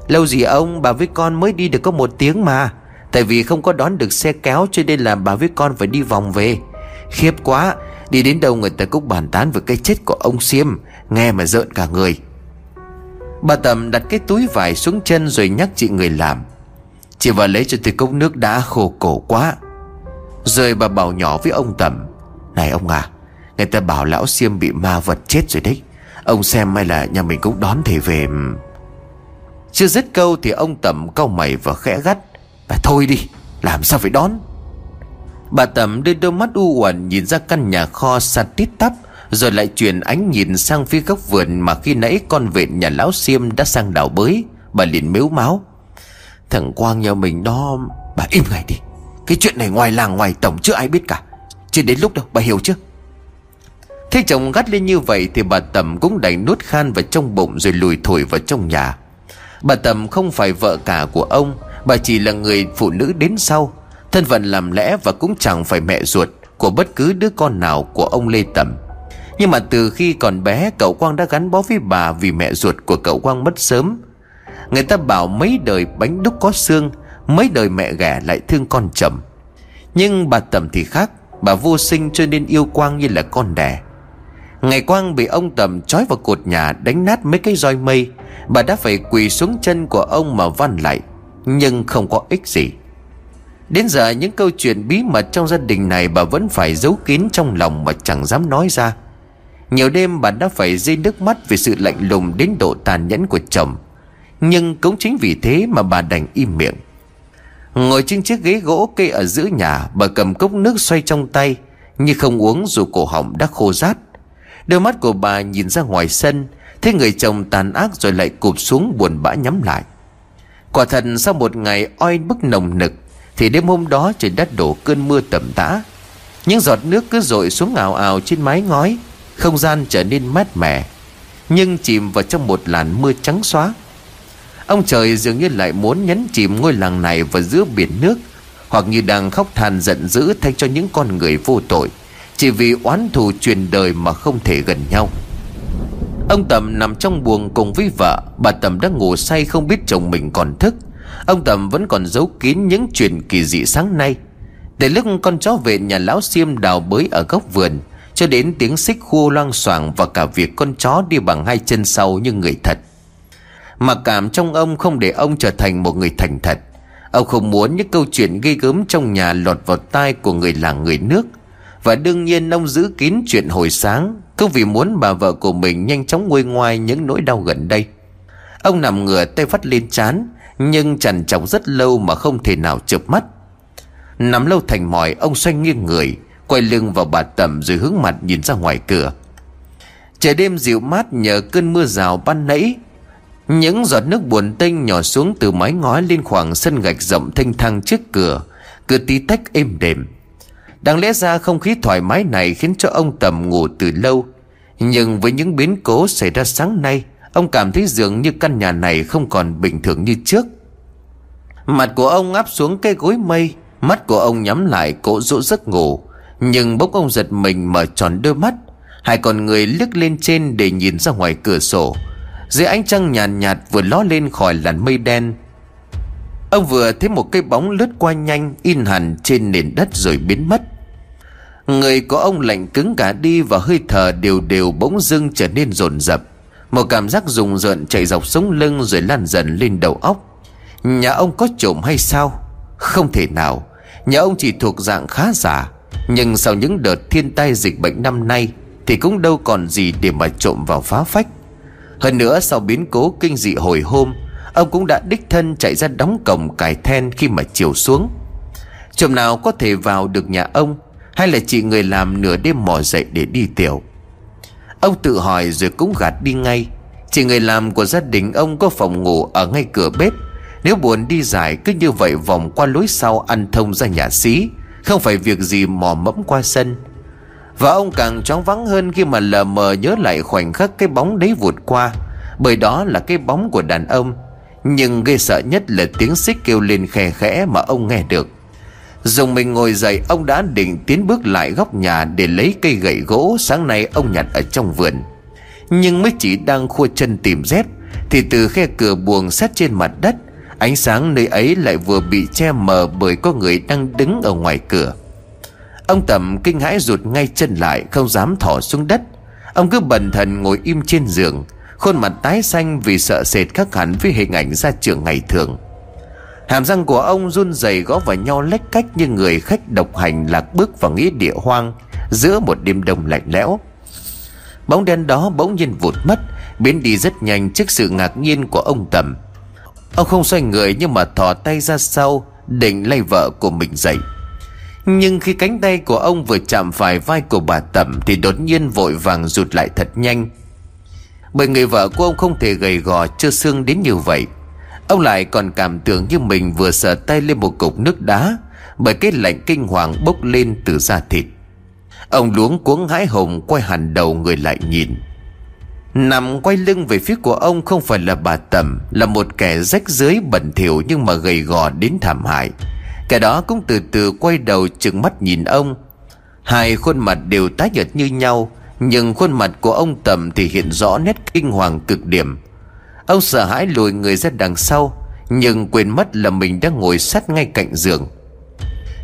Lâu gì ông, bà với con mới đi được có một tiếng mà. Tại vì không có đón được xe kéo Cho nên là bà với con phải đi vòng về. Khiếp quá, Đi đến đâu người ta cũng bàn tán về cái chết của ông Siêm, Nghe mà rợn cả người. Bà Tầm đặt cái túi vải xuống chân rồi nhắc chị người làm. Chị vào lấy cho tôi cốc nước đã khô cổ quá. Rồi bà bảo nhỏ với ông Tầm, Này ông à Người ta bảo lão Siêm bị ma vật chết rồi đấy. Ông xem hay là nhà mình cũng đón thầy về. Chưa dứt câu thì ông Tầm cau mày và khẽ gắt à, thôi đi Làm sao phải đón? Bà tẩm đưa đôi mắt u uẩn nhìn ra căn nhà kho sạt tít tắp Rồi lại chuyển ánh nhìn sang phía góc vườn Mà khi nãy con vện nhà lão Siêm đã sang đào bới Bà liền mếu máu. Thằng Quang nhà mình đó Bà im ngay đi. Cái chuyện này ngoài làng ngoài tổng chưa ai biết cả. Chưa đến lúc đâu bà hiểu chưa? Thế chồng gắt lên như vậy Thì bà Tầm cũng đành nuốt khan vào trong bụng Rồi lùi thổi vào trong nhà. Bà Tầm không phải vợ cả của ông Bà chỉ là người phụ nữ đến sau, Thân phận làm lẽ và cũng chẳng phải mẹ ruột Của bất cứ đứa con nào của ông Lê Tầm. Nhưng mà từ khi còn bé, Cậu Quang đã gắn bó với bà Vì mẹ ruột của cậu Quang mất sớm. Người ta bảo mấy đời bánh đúc có xương, Mấy đời mẹ ghẻ lại thương con chồng Nhưng bà Tầm thì khác, Bà vô sinh cho nên yêu Quang như là con đẻ. Ngày Quang bị ông Tầm trói vào cột nhà Đánh nát mấy cái roi mây, Bà đã phải quỳ xuống chân của ông mà van lại. Nhưng không có ích gì. Đến giờ những câu chuyện bí mật trong gia đình này Bà vẫn phải giấu kín trong lòng mà chẳng dám nói ra. Nhiều đêm bà đã phải rơi nước mắt Vì sự lạnh lùng đến độ tàn nhẫn của chồng. Nhưng cũng chính vì thế mà bà đành im miệng. Ngồi trên chiếc ghế gỗ kê ở giữa nhà, Bà cầm cốc nước xoay trong tay, Như không uống dù cổ họng đã khô rát. Đôi mắt của bà nhìn ra ngoài sân, Thấy người chồng tàn ác rồi lại cụp xuống buồn bã nhắm lại. Quả thật sau một ngày oi bức nồng nực, Thì đêm hôm đó trời đất đổ cơn mưa tầm tã. Những giọt nước cứ rội xuống ào ào trên mái ngói, Không gian trở nên mát mẻ, Nhưng chìm vào trong một làn mưa trắng xóa. Ông trời dường như lại muốn nhấn chìm ngôi làng này vào giữa biển nước, Hoặc như đang khóc than giận dữ thay cho những con người vô tội, Chỉ vì oán thù truyền đời mà không thể gần nhau. Ông Tầm nằm trong buồng cùng với vợ. Bà Tầm đang ngủ say không biết chồng mình còn thức. Ông Tầm vẫn còn giấu kín những chuyện kỳ dị sáng nay. Để lúc con chó về nhà lão xiêm đào bới ở góc vườn, Cho đến tiếng xích khua loang xoảng Và cả việc con chó đi bằng hai chân sau như người thật. Mà cảm trong ông không để ông trở thành một người thành thật. Ông không muốn những câu chuyện gây gớm trong nhà lọt vào tai của người làng người nước. Và đương nhiên ông giữ kín chuyện hồi sáng cứ vì muốn bà vợ của mình nhanh chóng nguôi ngoai những nỗi đau gần đây. Ông nằm ngửa tay phát lên chán, Nhưng chằn chọc rất lâu mà không thể nào chợp mắt. Nằm lâu thành mỏi, ông xoay nghiêng người, Quay lưng vào bà tầm rồi hướng mặt nhìn ra ngoài cửa. Trời đêm dịu mát nhờ cơn mưa rào ban nãy. Những giọt nước buồn tênh nhỏ xuống từ mái ngói lên khoảng sân gạch rộng thanh thang trước cửa Cửa tí tách êm đềm. Đáng lẽ ra không khí thoải mái này khiến cho ông Tầm ngủ từ lâu. Nhưng với những biến cố xảy ra sáng nay Ông cảm thấy dường như căn nhà này không còn bình thường như trước. Mặt của ông áp xuống cái gối mây Mắt của ông nhắm lại cố dỗ giấc ngủ. Nhưng bỗng ông giật mình mở tròn đôi mắt Hai con người liếc lên trên để nhìn ra ngoài cửa sổ. Dưới ánh trăng nhàn nhạt, nhạt vừa ló lên khỏi làn mây đen Ông vừa thấy một cái bóng lướt qua nhanh, In hẳn trên nền đất rồi biến mất. Người của ông lạnh cứng cả đi Và hơi thở đều đều bỗng dưng trở nên rồn rập Một cảm giác rùng rợn chạy dọc sống lưng Rồi lan dần lên đầu óc. Nhà ông có trộm hay sao? Không thể nào. Nhà ông chỉ thuộc dạng khá giả. Nhưng sau những đợt thiên tai dịch bệnh năm nay, Thì cũng đâu còn gì để mà trộm vào phá phách. Hơn nữa, sau biến cố kinh dị hồi hôm Ông cũng đã đích thân chạy ra đóng cổng cài then khi mà chiều xuống. Chồng nào có thể vào được nhà ông, Hay là chị người làm nửa đêm mò dậy để đi tiểu? Ông tự hỏi rồi cũng gạt đi ngay. Chị người làm của gia đình ông có phòng ngủ ở ngay cửa bếp. Nếu buồn đi dài cứ như vậy vòng qua lối sau ăn thông ra nhà xí. Không phải việc gì mò mẫm qua sân. Và ông càng chóng vắng hơn khi mà lờ mờ nhớ lại khoảnh khắc cái bóng đấy vụt qua. Bởi đó là cái bóng của đàn ông. Nhưng gây sợ nhất là tiếng xích kêu lên khe khẽ mà ông nghe được. Dùng mình ngồi dậy, Ông đã định tiến bước lại góc nhà Để lấy cây gậy gỗ sáng nay ông nhặt ở trong vườn. Nhưng mới chỉ đang khua chân tìm dép, Thì từ khe cửa buồng sát trên mặt đất, Ánh sáng nơi ấy lại vừa bị che mờ Bởi có người đang đứng ở ngoài cửa. Ông Tầm kinh hãi rụt ngay chân lại, Không dám thỏ xuống đất. Ông cứ bần thần ngồi im trên giường. Khuôn mặt tái xanh vì sợ sệt khác hẳn với hình ảnh ra trường ngày thường. Hàm răng của ông run rẩy gõ vào nhau lách cách như người khách độc hành lạc bước vào nghĩa địa hoang Giữa một đêm đông lạnh lẽo. Bóng đen đó bỗng nhiên vụt mất, Biến đi rất nhanh trước sự ngạc nhiên của ông Tầm. Ông không xoay người nhưng mà thò tay ra sau, Định lay vợ của mình dậy. Nhưng khi cánh tay của ông vừa chạm phải vai của bà Tầm Thì đột nhiên vội vàng rụt lại thật nhanh. Bởi người vợ của ông không thể gầy gò, chưa xương đến như vậy. Ông lại còn cảm tưởng như mình vừa sờ tay lên một cục nước đá, Bởi cái lạnh kinh hoàng bốc lên từ da thịt. Ông luống cuống hãi hùng quay hẳn đầu người lại nhìn. Nằm quay lưng về phía của ông không phải là bà Tầm, Là một kẻ rách dưới bẩn thỉu nhưng mà gầy gò đến thảm hại. Kẻ đó cũng từ từ quay đầu chừng mắt nhìn ông. Hai khuôn mặt đều tái nhợt như nhau nhưng khuôn mặt của ông Tầm thì hiện rõ nét kinh hoàng cực điểm. Ông sợ hãi lùi người ra đằng sau, Nhưng quên mất là mình đang ngồi sát ngay cạnh giường.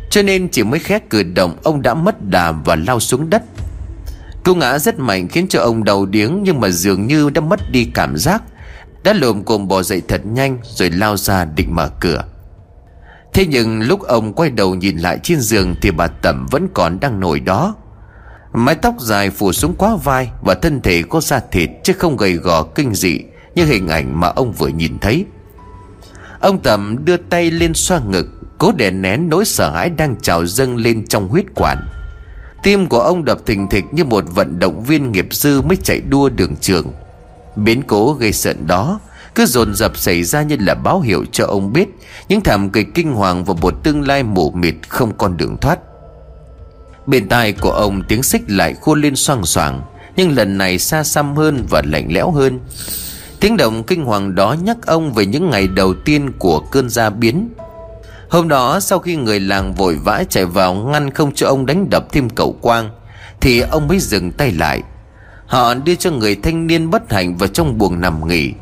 Cho nên chỉ mới khét cử động, Ông đã mất đà và lao xuống đất. Cú ngã rất mạnh khiến cho ông đầu điếng, Nhưng mà dường như đã mất đi cảm giác. Đã lồm cồm bò dậy thật nhanh, Rồi lao ra định mở cửa. Thế nhưng lúc ông quay đầu nhìn lại trên giường Thì bà Tẩm vẫn còn đang ngồi đó. Mái tóc dài phủ xuống quá vai Và thân thể có da thịt Chứ không gầy gò kinh dị Như hình ảnh mà ông vừa nhìn thấy. Ông tầm đưa tay lên xoa ngực, Cố đè nén nỗi sợ hãi đang trào dâng lên trong huyết quản. Tim của ông đập thình thịch như một vận động viên nghiệp dư mới chạy đua đường trường. Biến cố gây sợn đó cứ dồn dập xảy ra như là báo hiệu cho ông biết những thảm kịch kinh hoàng và một tương lai mù mịt không con đường thoát bên tai của ông tiếng xích lại khua lên xoang xoảng nhưng lần này xa xăm hơn và lạnh lẽo hơn. Tiếng động kinh hoàng đó nhắc ông về những ngày đầu tiên của cơn gia biến. Hôm đó, sau khi người làng vội vã chạy vào ngăn không cho ông đánh đập thêm cậu Quang, Thì ông mới dừng tay lại. Họ đưa cho người thanh niên bất hạnh vào trong buồng nằm nghỉ.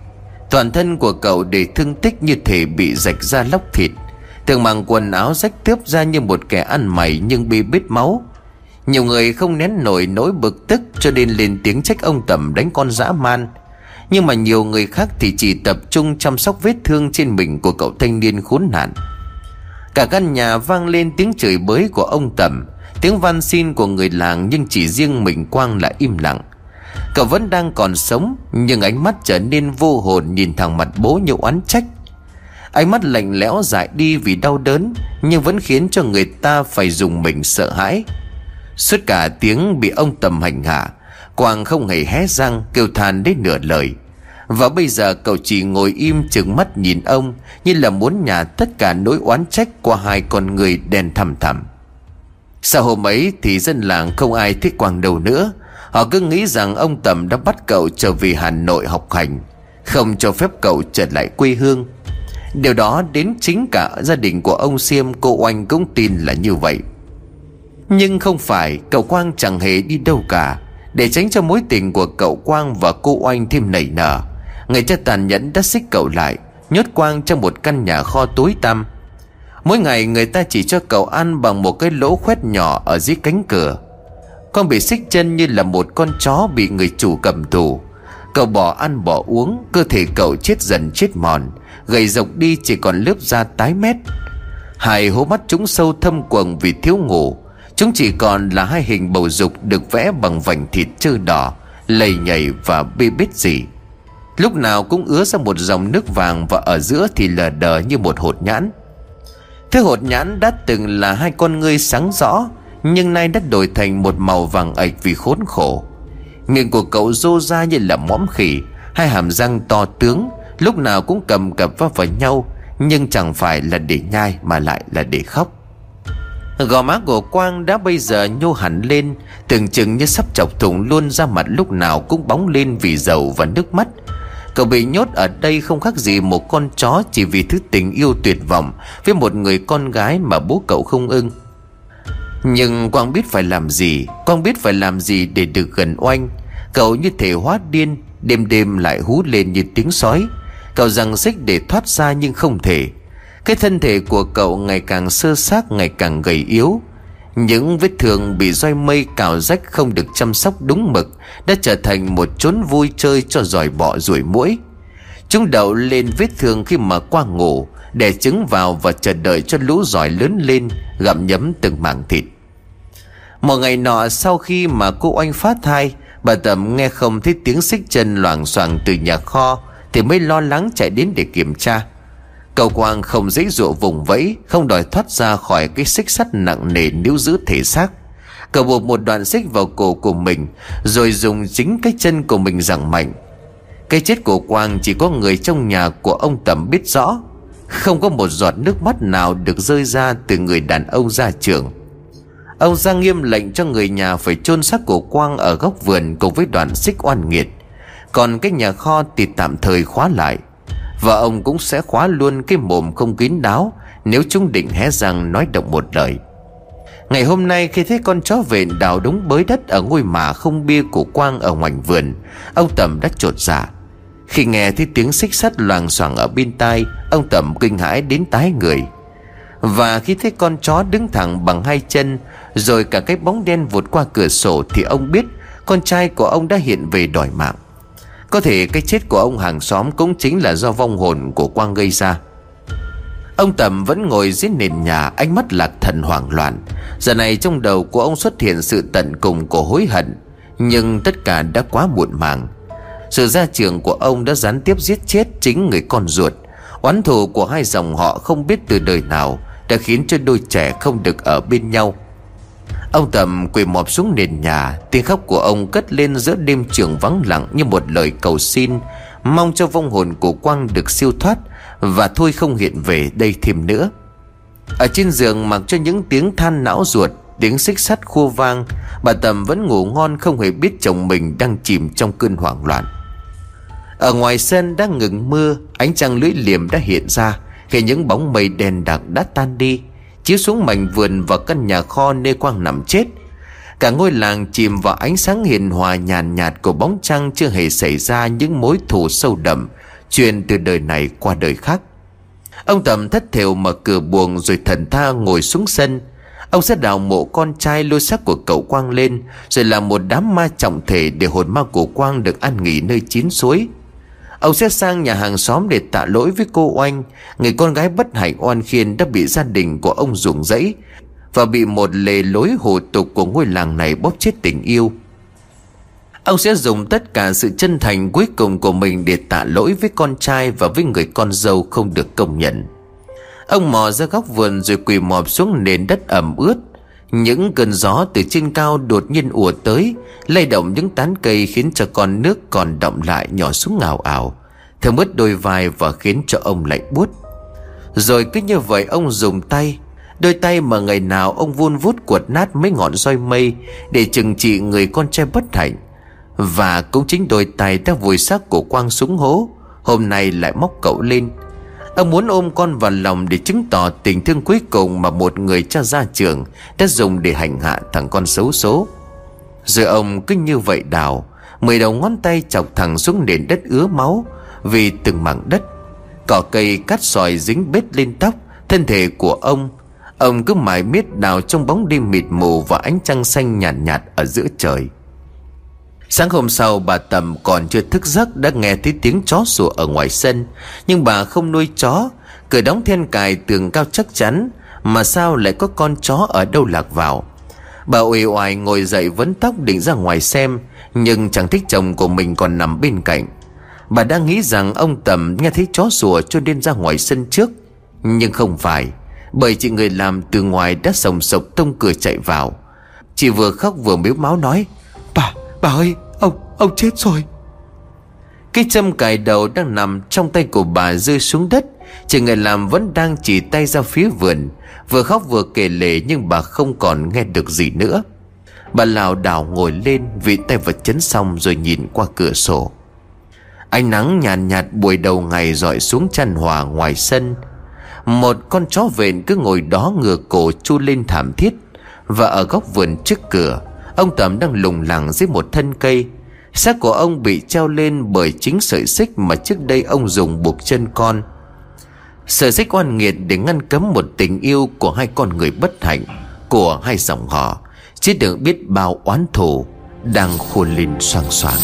Toàn thân của cậu để thương tích như thể bị rạch ra lóc thịt. Thường mang quần áo rách tướp ra như một kẻ ăn mày nhưng bị bết máu. Nhiều người không nén nổi nỗi bực tức cho nên lên tiếng trách ông tẩm đánh con dã man. Nhưng mà nhiều người khác thì chỉ tập trung chăm sóc vết thương trên mình của cậu thanh niên khốn nạn. Cả căn nhà vang lên tiếng chửi bới của ông tẩm Tiếng van xin của người làng Nhưng chỉ riêng mình Quang là im lặng. Cậu vẫn đang còn sống, Nhưng ánh mắt trở nên vô hồn Nhìn thẳng mặt bố như oán trách. Ánh mắt lạnh lẽo dại đi vì đau đớn, Nhưng vẫn khiến cho người ta phải dùng mình sợ hãi. Suốt cả tiếng bị ông tầm hành hạ Quang không hề hé răng kêu than đến nửa lời. Và bây giờ cậu chỉ ngồi im chừng mắt nhìn ông, Như là muốn nhả tất cả nỗi oán trách qua hai con người đen thầm thầm Sau hôm ấy thì dân làng không ai thích Quang đâu nữa. Họ cứ nghĩ rằng ông Tầm đã bắt cậu trở về Hà Nội học hành, Không cho phép cậu trở lại quê hương. Điều đó đến chính cả gia đình của ông Siêm, cô Oanh cũng tin là như vậy. Nhưng không phải cậu Quang chẳng hề đi đâu cả. Để tránh cho mối tình của cậu Quang và cô Oanh thêm nảy nở, Người cha tàn nhẫn đã xích cậu lại, Nhốt Quang trong một căn nhà kho tối tăm. Mỗi ngày người ta chỉ cho cậu ăn bằng một cái lỗ khoét nhỏ ở dưới cánh cửa. Con bị xích chân như là một con chó bị người chủ cầm tù. Cậu bỏ ăn bỏ uống, Cơ thể cậu chết dần chết mòn, Gầy rộc đi chỉ còn lớp da tái mét. Hai hố mắt chúng sâu thâm quầng vì thiếu ngủ. Chúng chỉ còn là hai hình bầu dục được vẽ bằng vành thịt trơ đỏ, Lầy nhầy và bê bết gì Lúc nào cũng ứa ra một dòng nước vàng Và ở giữa thì lờ đờ như một hột nhãn. Thứ hột nhãn đã từng là hai con ngươi sáng rõ, Nhưng nay đã đổi thành một màu vàng ạch vì khốn khổ. Miệng của cậu rô ra như là mõm khỉ, Hai hàm răng to tướng, Lúc nào cũng cầm cập vào vào nhau, Nhưng chẳng phải là để nhai mà lại là để khóc. Gò má của Quang đã bây giờ nhô hẳn lên, Tưởng chừng như sắp chọc thủng luôn ra mặt lúc nào cũng bóng lên vì dầu và nước mắt. Cậu bị nhốt ở đây không khác gì một con chó Chỉ vì thứ tình yêu tuyệt vọng Với một người con gái mà bố cậu không ưng. Nhưng Quang biết phải làm gì, Quang biết phải làm gì để được gần oanh. Cậu như thể hóa điên, Đêm đêm lại hú lên như tiếng sói. Cậu rằng xích để thoát ra nhưng không thể. Cái thân thể của cậu ngày càng sơ xác, Ngày càng gầy yếu. Những vết thương bị roi mây cào rách không được chăm sóc đúng mực Đã trở thành một chốn vui chơi cho giỏi bọ ruồi mũi Chúng đậu lên vết thương khi mà qua ngủ Để trứng vào và chờ đợi cho lũ giỏi lớn lên, Gặm nhấm từng mảng thịt. Một ngày nọ sau khi mà cô oanh phát thai, Bà Tầm nghe không thấy tiếng xích chân loảng xoảng từ nhà kho, Thì mới lo lắng chạy đến để kiểm tra. Cầu quang không dễ dụa vùng vẫy, Không đòi thoát ra khỏi cái xích sắt nặng nề níu giữ thể xác. Cậu buộc một đoạn xích vào cổ của mình, Rồi dùng chính cái chân của mình giằng mạnh. Cái chết của Quang chỉ có người trong nhà của ông Tầm biết rõ. Không có một giọt nước mắt nào được rơi ra từ người đàn ông ra trường. Ông ra nghiêm lệnh cho người nhà phải chôn xác của Quang ở góc vườn cùng với đoạn xích oan nghiệt. Còn cái nhà kho thì tạm thời khóa lại và ông cũng sẽ khóa luôn cái mồm không kín đáo, Nếu chúng định hé răng nói động một lời. Ngày hôm nay khi thấy con chó về đào đống bới đất Ở ngôi mả không bia của Quang ở ngoảnh vườn, Ông Tầm đã trột dạ. Khi nghe thấy tiếng xích sắt loàng xoảng ở bên tai, Ông Tầm kinh hãi đến tái người. Và khi thấy con chó đứng thẳng bằng hai chân, Rồi cả cái bóng đen vụt qua cửa sổ Thì ông biết con trai của ông đã hiện về đòi mạng có thể cái chết của ông hàng xóm cũng chính là do vong hồn của Quang gây ra. Ông Tầm vẫn ngồi dưới nền nhà, Ánh mắt lạc thần hoảng loạn. Giờ này trong đầu của ông xuất hiện sự tận cùng của hối hận, Nhưng tất cả đã quá muộn màng. Sự ra trường của ông đã gián tiếp giết chết chính người con ruột. Oán thù của hai dòng họ không biết từ đời nào Đã khiến cho đôi trẻ không được ở bên nhau. Ông Tầm quỳ mọp xuống nền nhà, Tiếng khóc của ông cất lên giữa đêm trường vắng lặng Như một lời cầu xin, Mong cho vong hồn của Quang được siêu thoát Và thôi không hiện về đây thêm nữa. Ở trên giường mặc cho những tiếng than não ruột, Tiếng xích sắt khua vang, Bà Tầm vẫn ngủ ngon không hề biết chồng mình đang chìm trong cơn hoảng loạn. Ở ngoài sân đang ngừng mưa, Ánh trăng lưỡi liềm đã hiện ra, Khi những bóng mây đen đặc đã tan đi. Chiếu xuống mảnh vườn và căn nhà kho nơi Quang nằm chết. Cả ngôi làng chìm vào ánh sáng hiền hòa nhàn nhạt, của bóng trăng Chưa hề xảy ra những mối thù sâu đậm Truyền từ đời này qua đời khác. Ông Tầm thất thểu mở cửa buồng rồi thần tha ngồi xuống sân. Ông sẽ đào mộ con trai lôi xác của cậu Quang lên Rồi làm một đám ma trọng thể để hồn ma của Quang được an nghỉ nơi chín suối. Ông sẽ sang nhà hàng xóm để tạ lỗi với cô Oanh. Người con gái bất hạnh oan khiên đã bị gia đình của ông ruộng rẫy Và bị một lề lối hồ tục của ngôi làng này bóp chết tình yêu. Ông sẽ dùng tất cả sự chân thành cuối cùng của mình để tạ lỗi với con trai và với người con dâu không được công nhận. Ông mò ra góc vườn rồi quỳ mọp xuống nền đất ẩm ướt. Những cơn gió từ trên cao đột nhiên ùa tới, lay động những tán cây khiến cho con nước còn động lại nhỏ xuống ngào ảo Thơm mất đôi vai và khiến cho ông lạnh buốt. Rồi cứ như vậy ông dùng tay, Đôi tay mà ngày nào ông vun vút cuột nát mấy ngọn roi mây Để trừng trị người con trai bất hạnh. Và cũng chính đôi tay đã vùi xác của Quang xuống hố, Hôm nay lại móc cậu lên Ông muốn ôm con vào lòng để chứng tỏ tình thương cuối cùng mà một người cha gia trưởng đã dùng để hành hạ thằng con xấu số. Rồi ông cứ như vậy đào Mười đầu ngón tay chọc thẳng xuống nền đất ứa máu Vì từng mảng đất Cỏ cây cắt sỏi dính bết lên tóc Thân thể của ông Ông cứ mãi miết đào trong bóng đêm mịt mù Và ánh trăng xanh nhàn nhạt, nhạt ở giữa trời Sáng hôm sau bà Tầm còn chưa thức giấc Đã nghe thấy tiếng chó sủa ở ngoài sân. Nhưng bà không nuôi chó Cửa đóng then cài tường cao chắc chắn Mà sao lại có con chó ở đâu lạc vào. Bà uể oải ngồi dậy vấn tóc định ra ngoài xem Nhưng chẳng thích chồng của mình còn nằm bên cạnh. Bà đang nghĩ rằng ông Tầm nghe thấy chó sủa cho nên ra ngoài sân trước. Nhưng không phải Bởi chị người làm từ ngoài đã sồng sộc tông cửa chạy vào. Chị vừa khóc vừa miếu máu nói Bà, bà ơi, ông, ông chết rồi. Cái châm cài đầu đang nằm trong tay của bà rơi xuống đất. Chị người làm vẫn đang chỉ tay ra phía vườn. Vừa khóc vừa kể lể nhưng bà không còn nghe được gì nữa. Bà Lào đảo ngồi lên Vị tay vật chấn xong rồi nhìn qua cửa sổ. Ánh nắng nhàn nhạt, nhạt buổi đầu ngày dọi xuống chăn hòa ngoài sân. Một con chó vện cứ ngồi đó ngửa cổ chu lên thảm thiết Và ở góc vườn trước cửa. Ông tẩm đang lùng lẳng dưới một thân cây. Xác của ông bị treo lên bởi chính sợi xích mà trước đây ông dùng buộc chân con. Sợi xích oan nghiệt để ngăn cấm một tình yêu của hai con người bất hạnh, Của hai dòng họ, Chứ đừng biết bao oán thù Đang khuôn lên xoang xoàng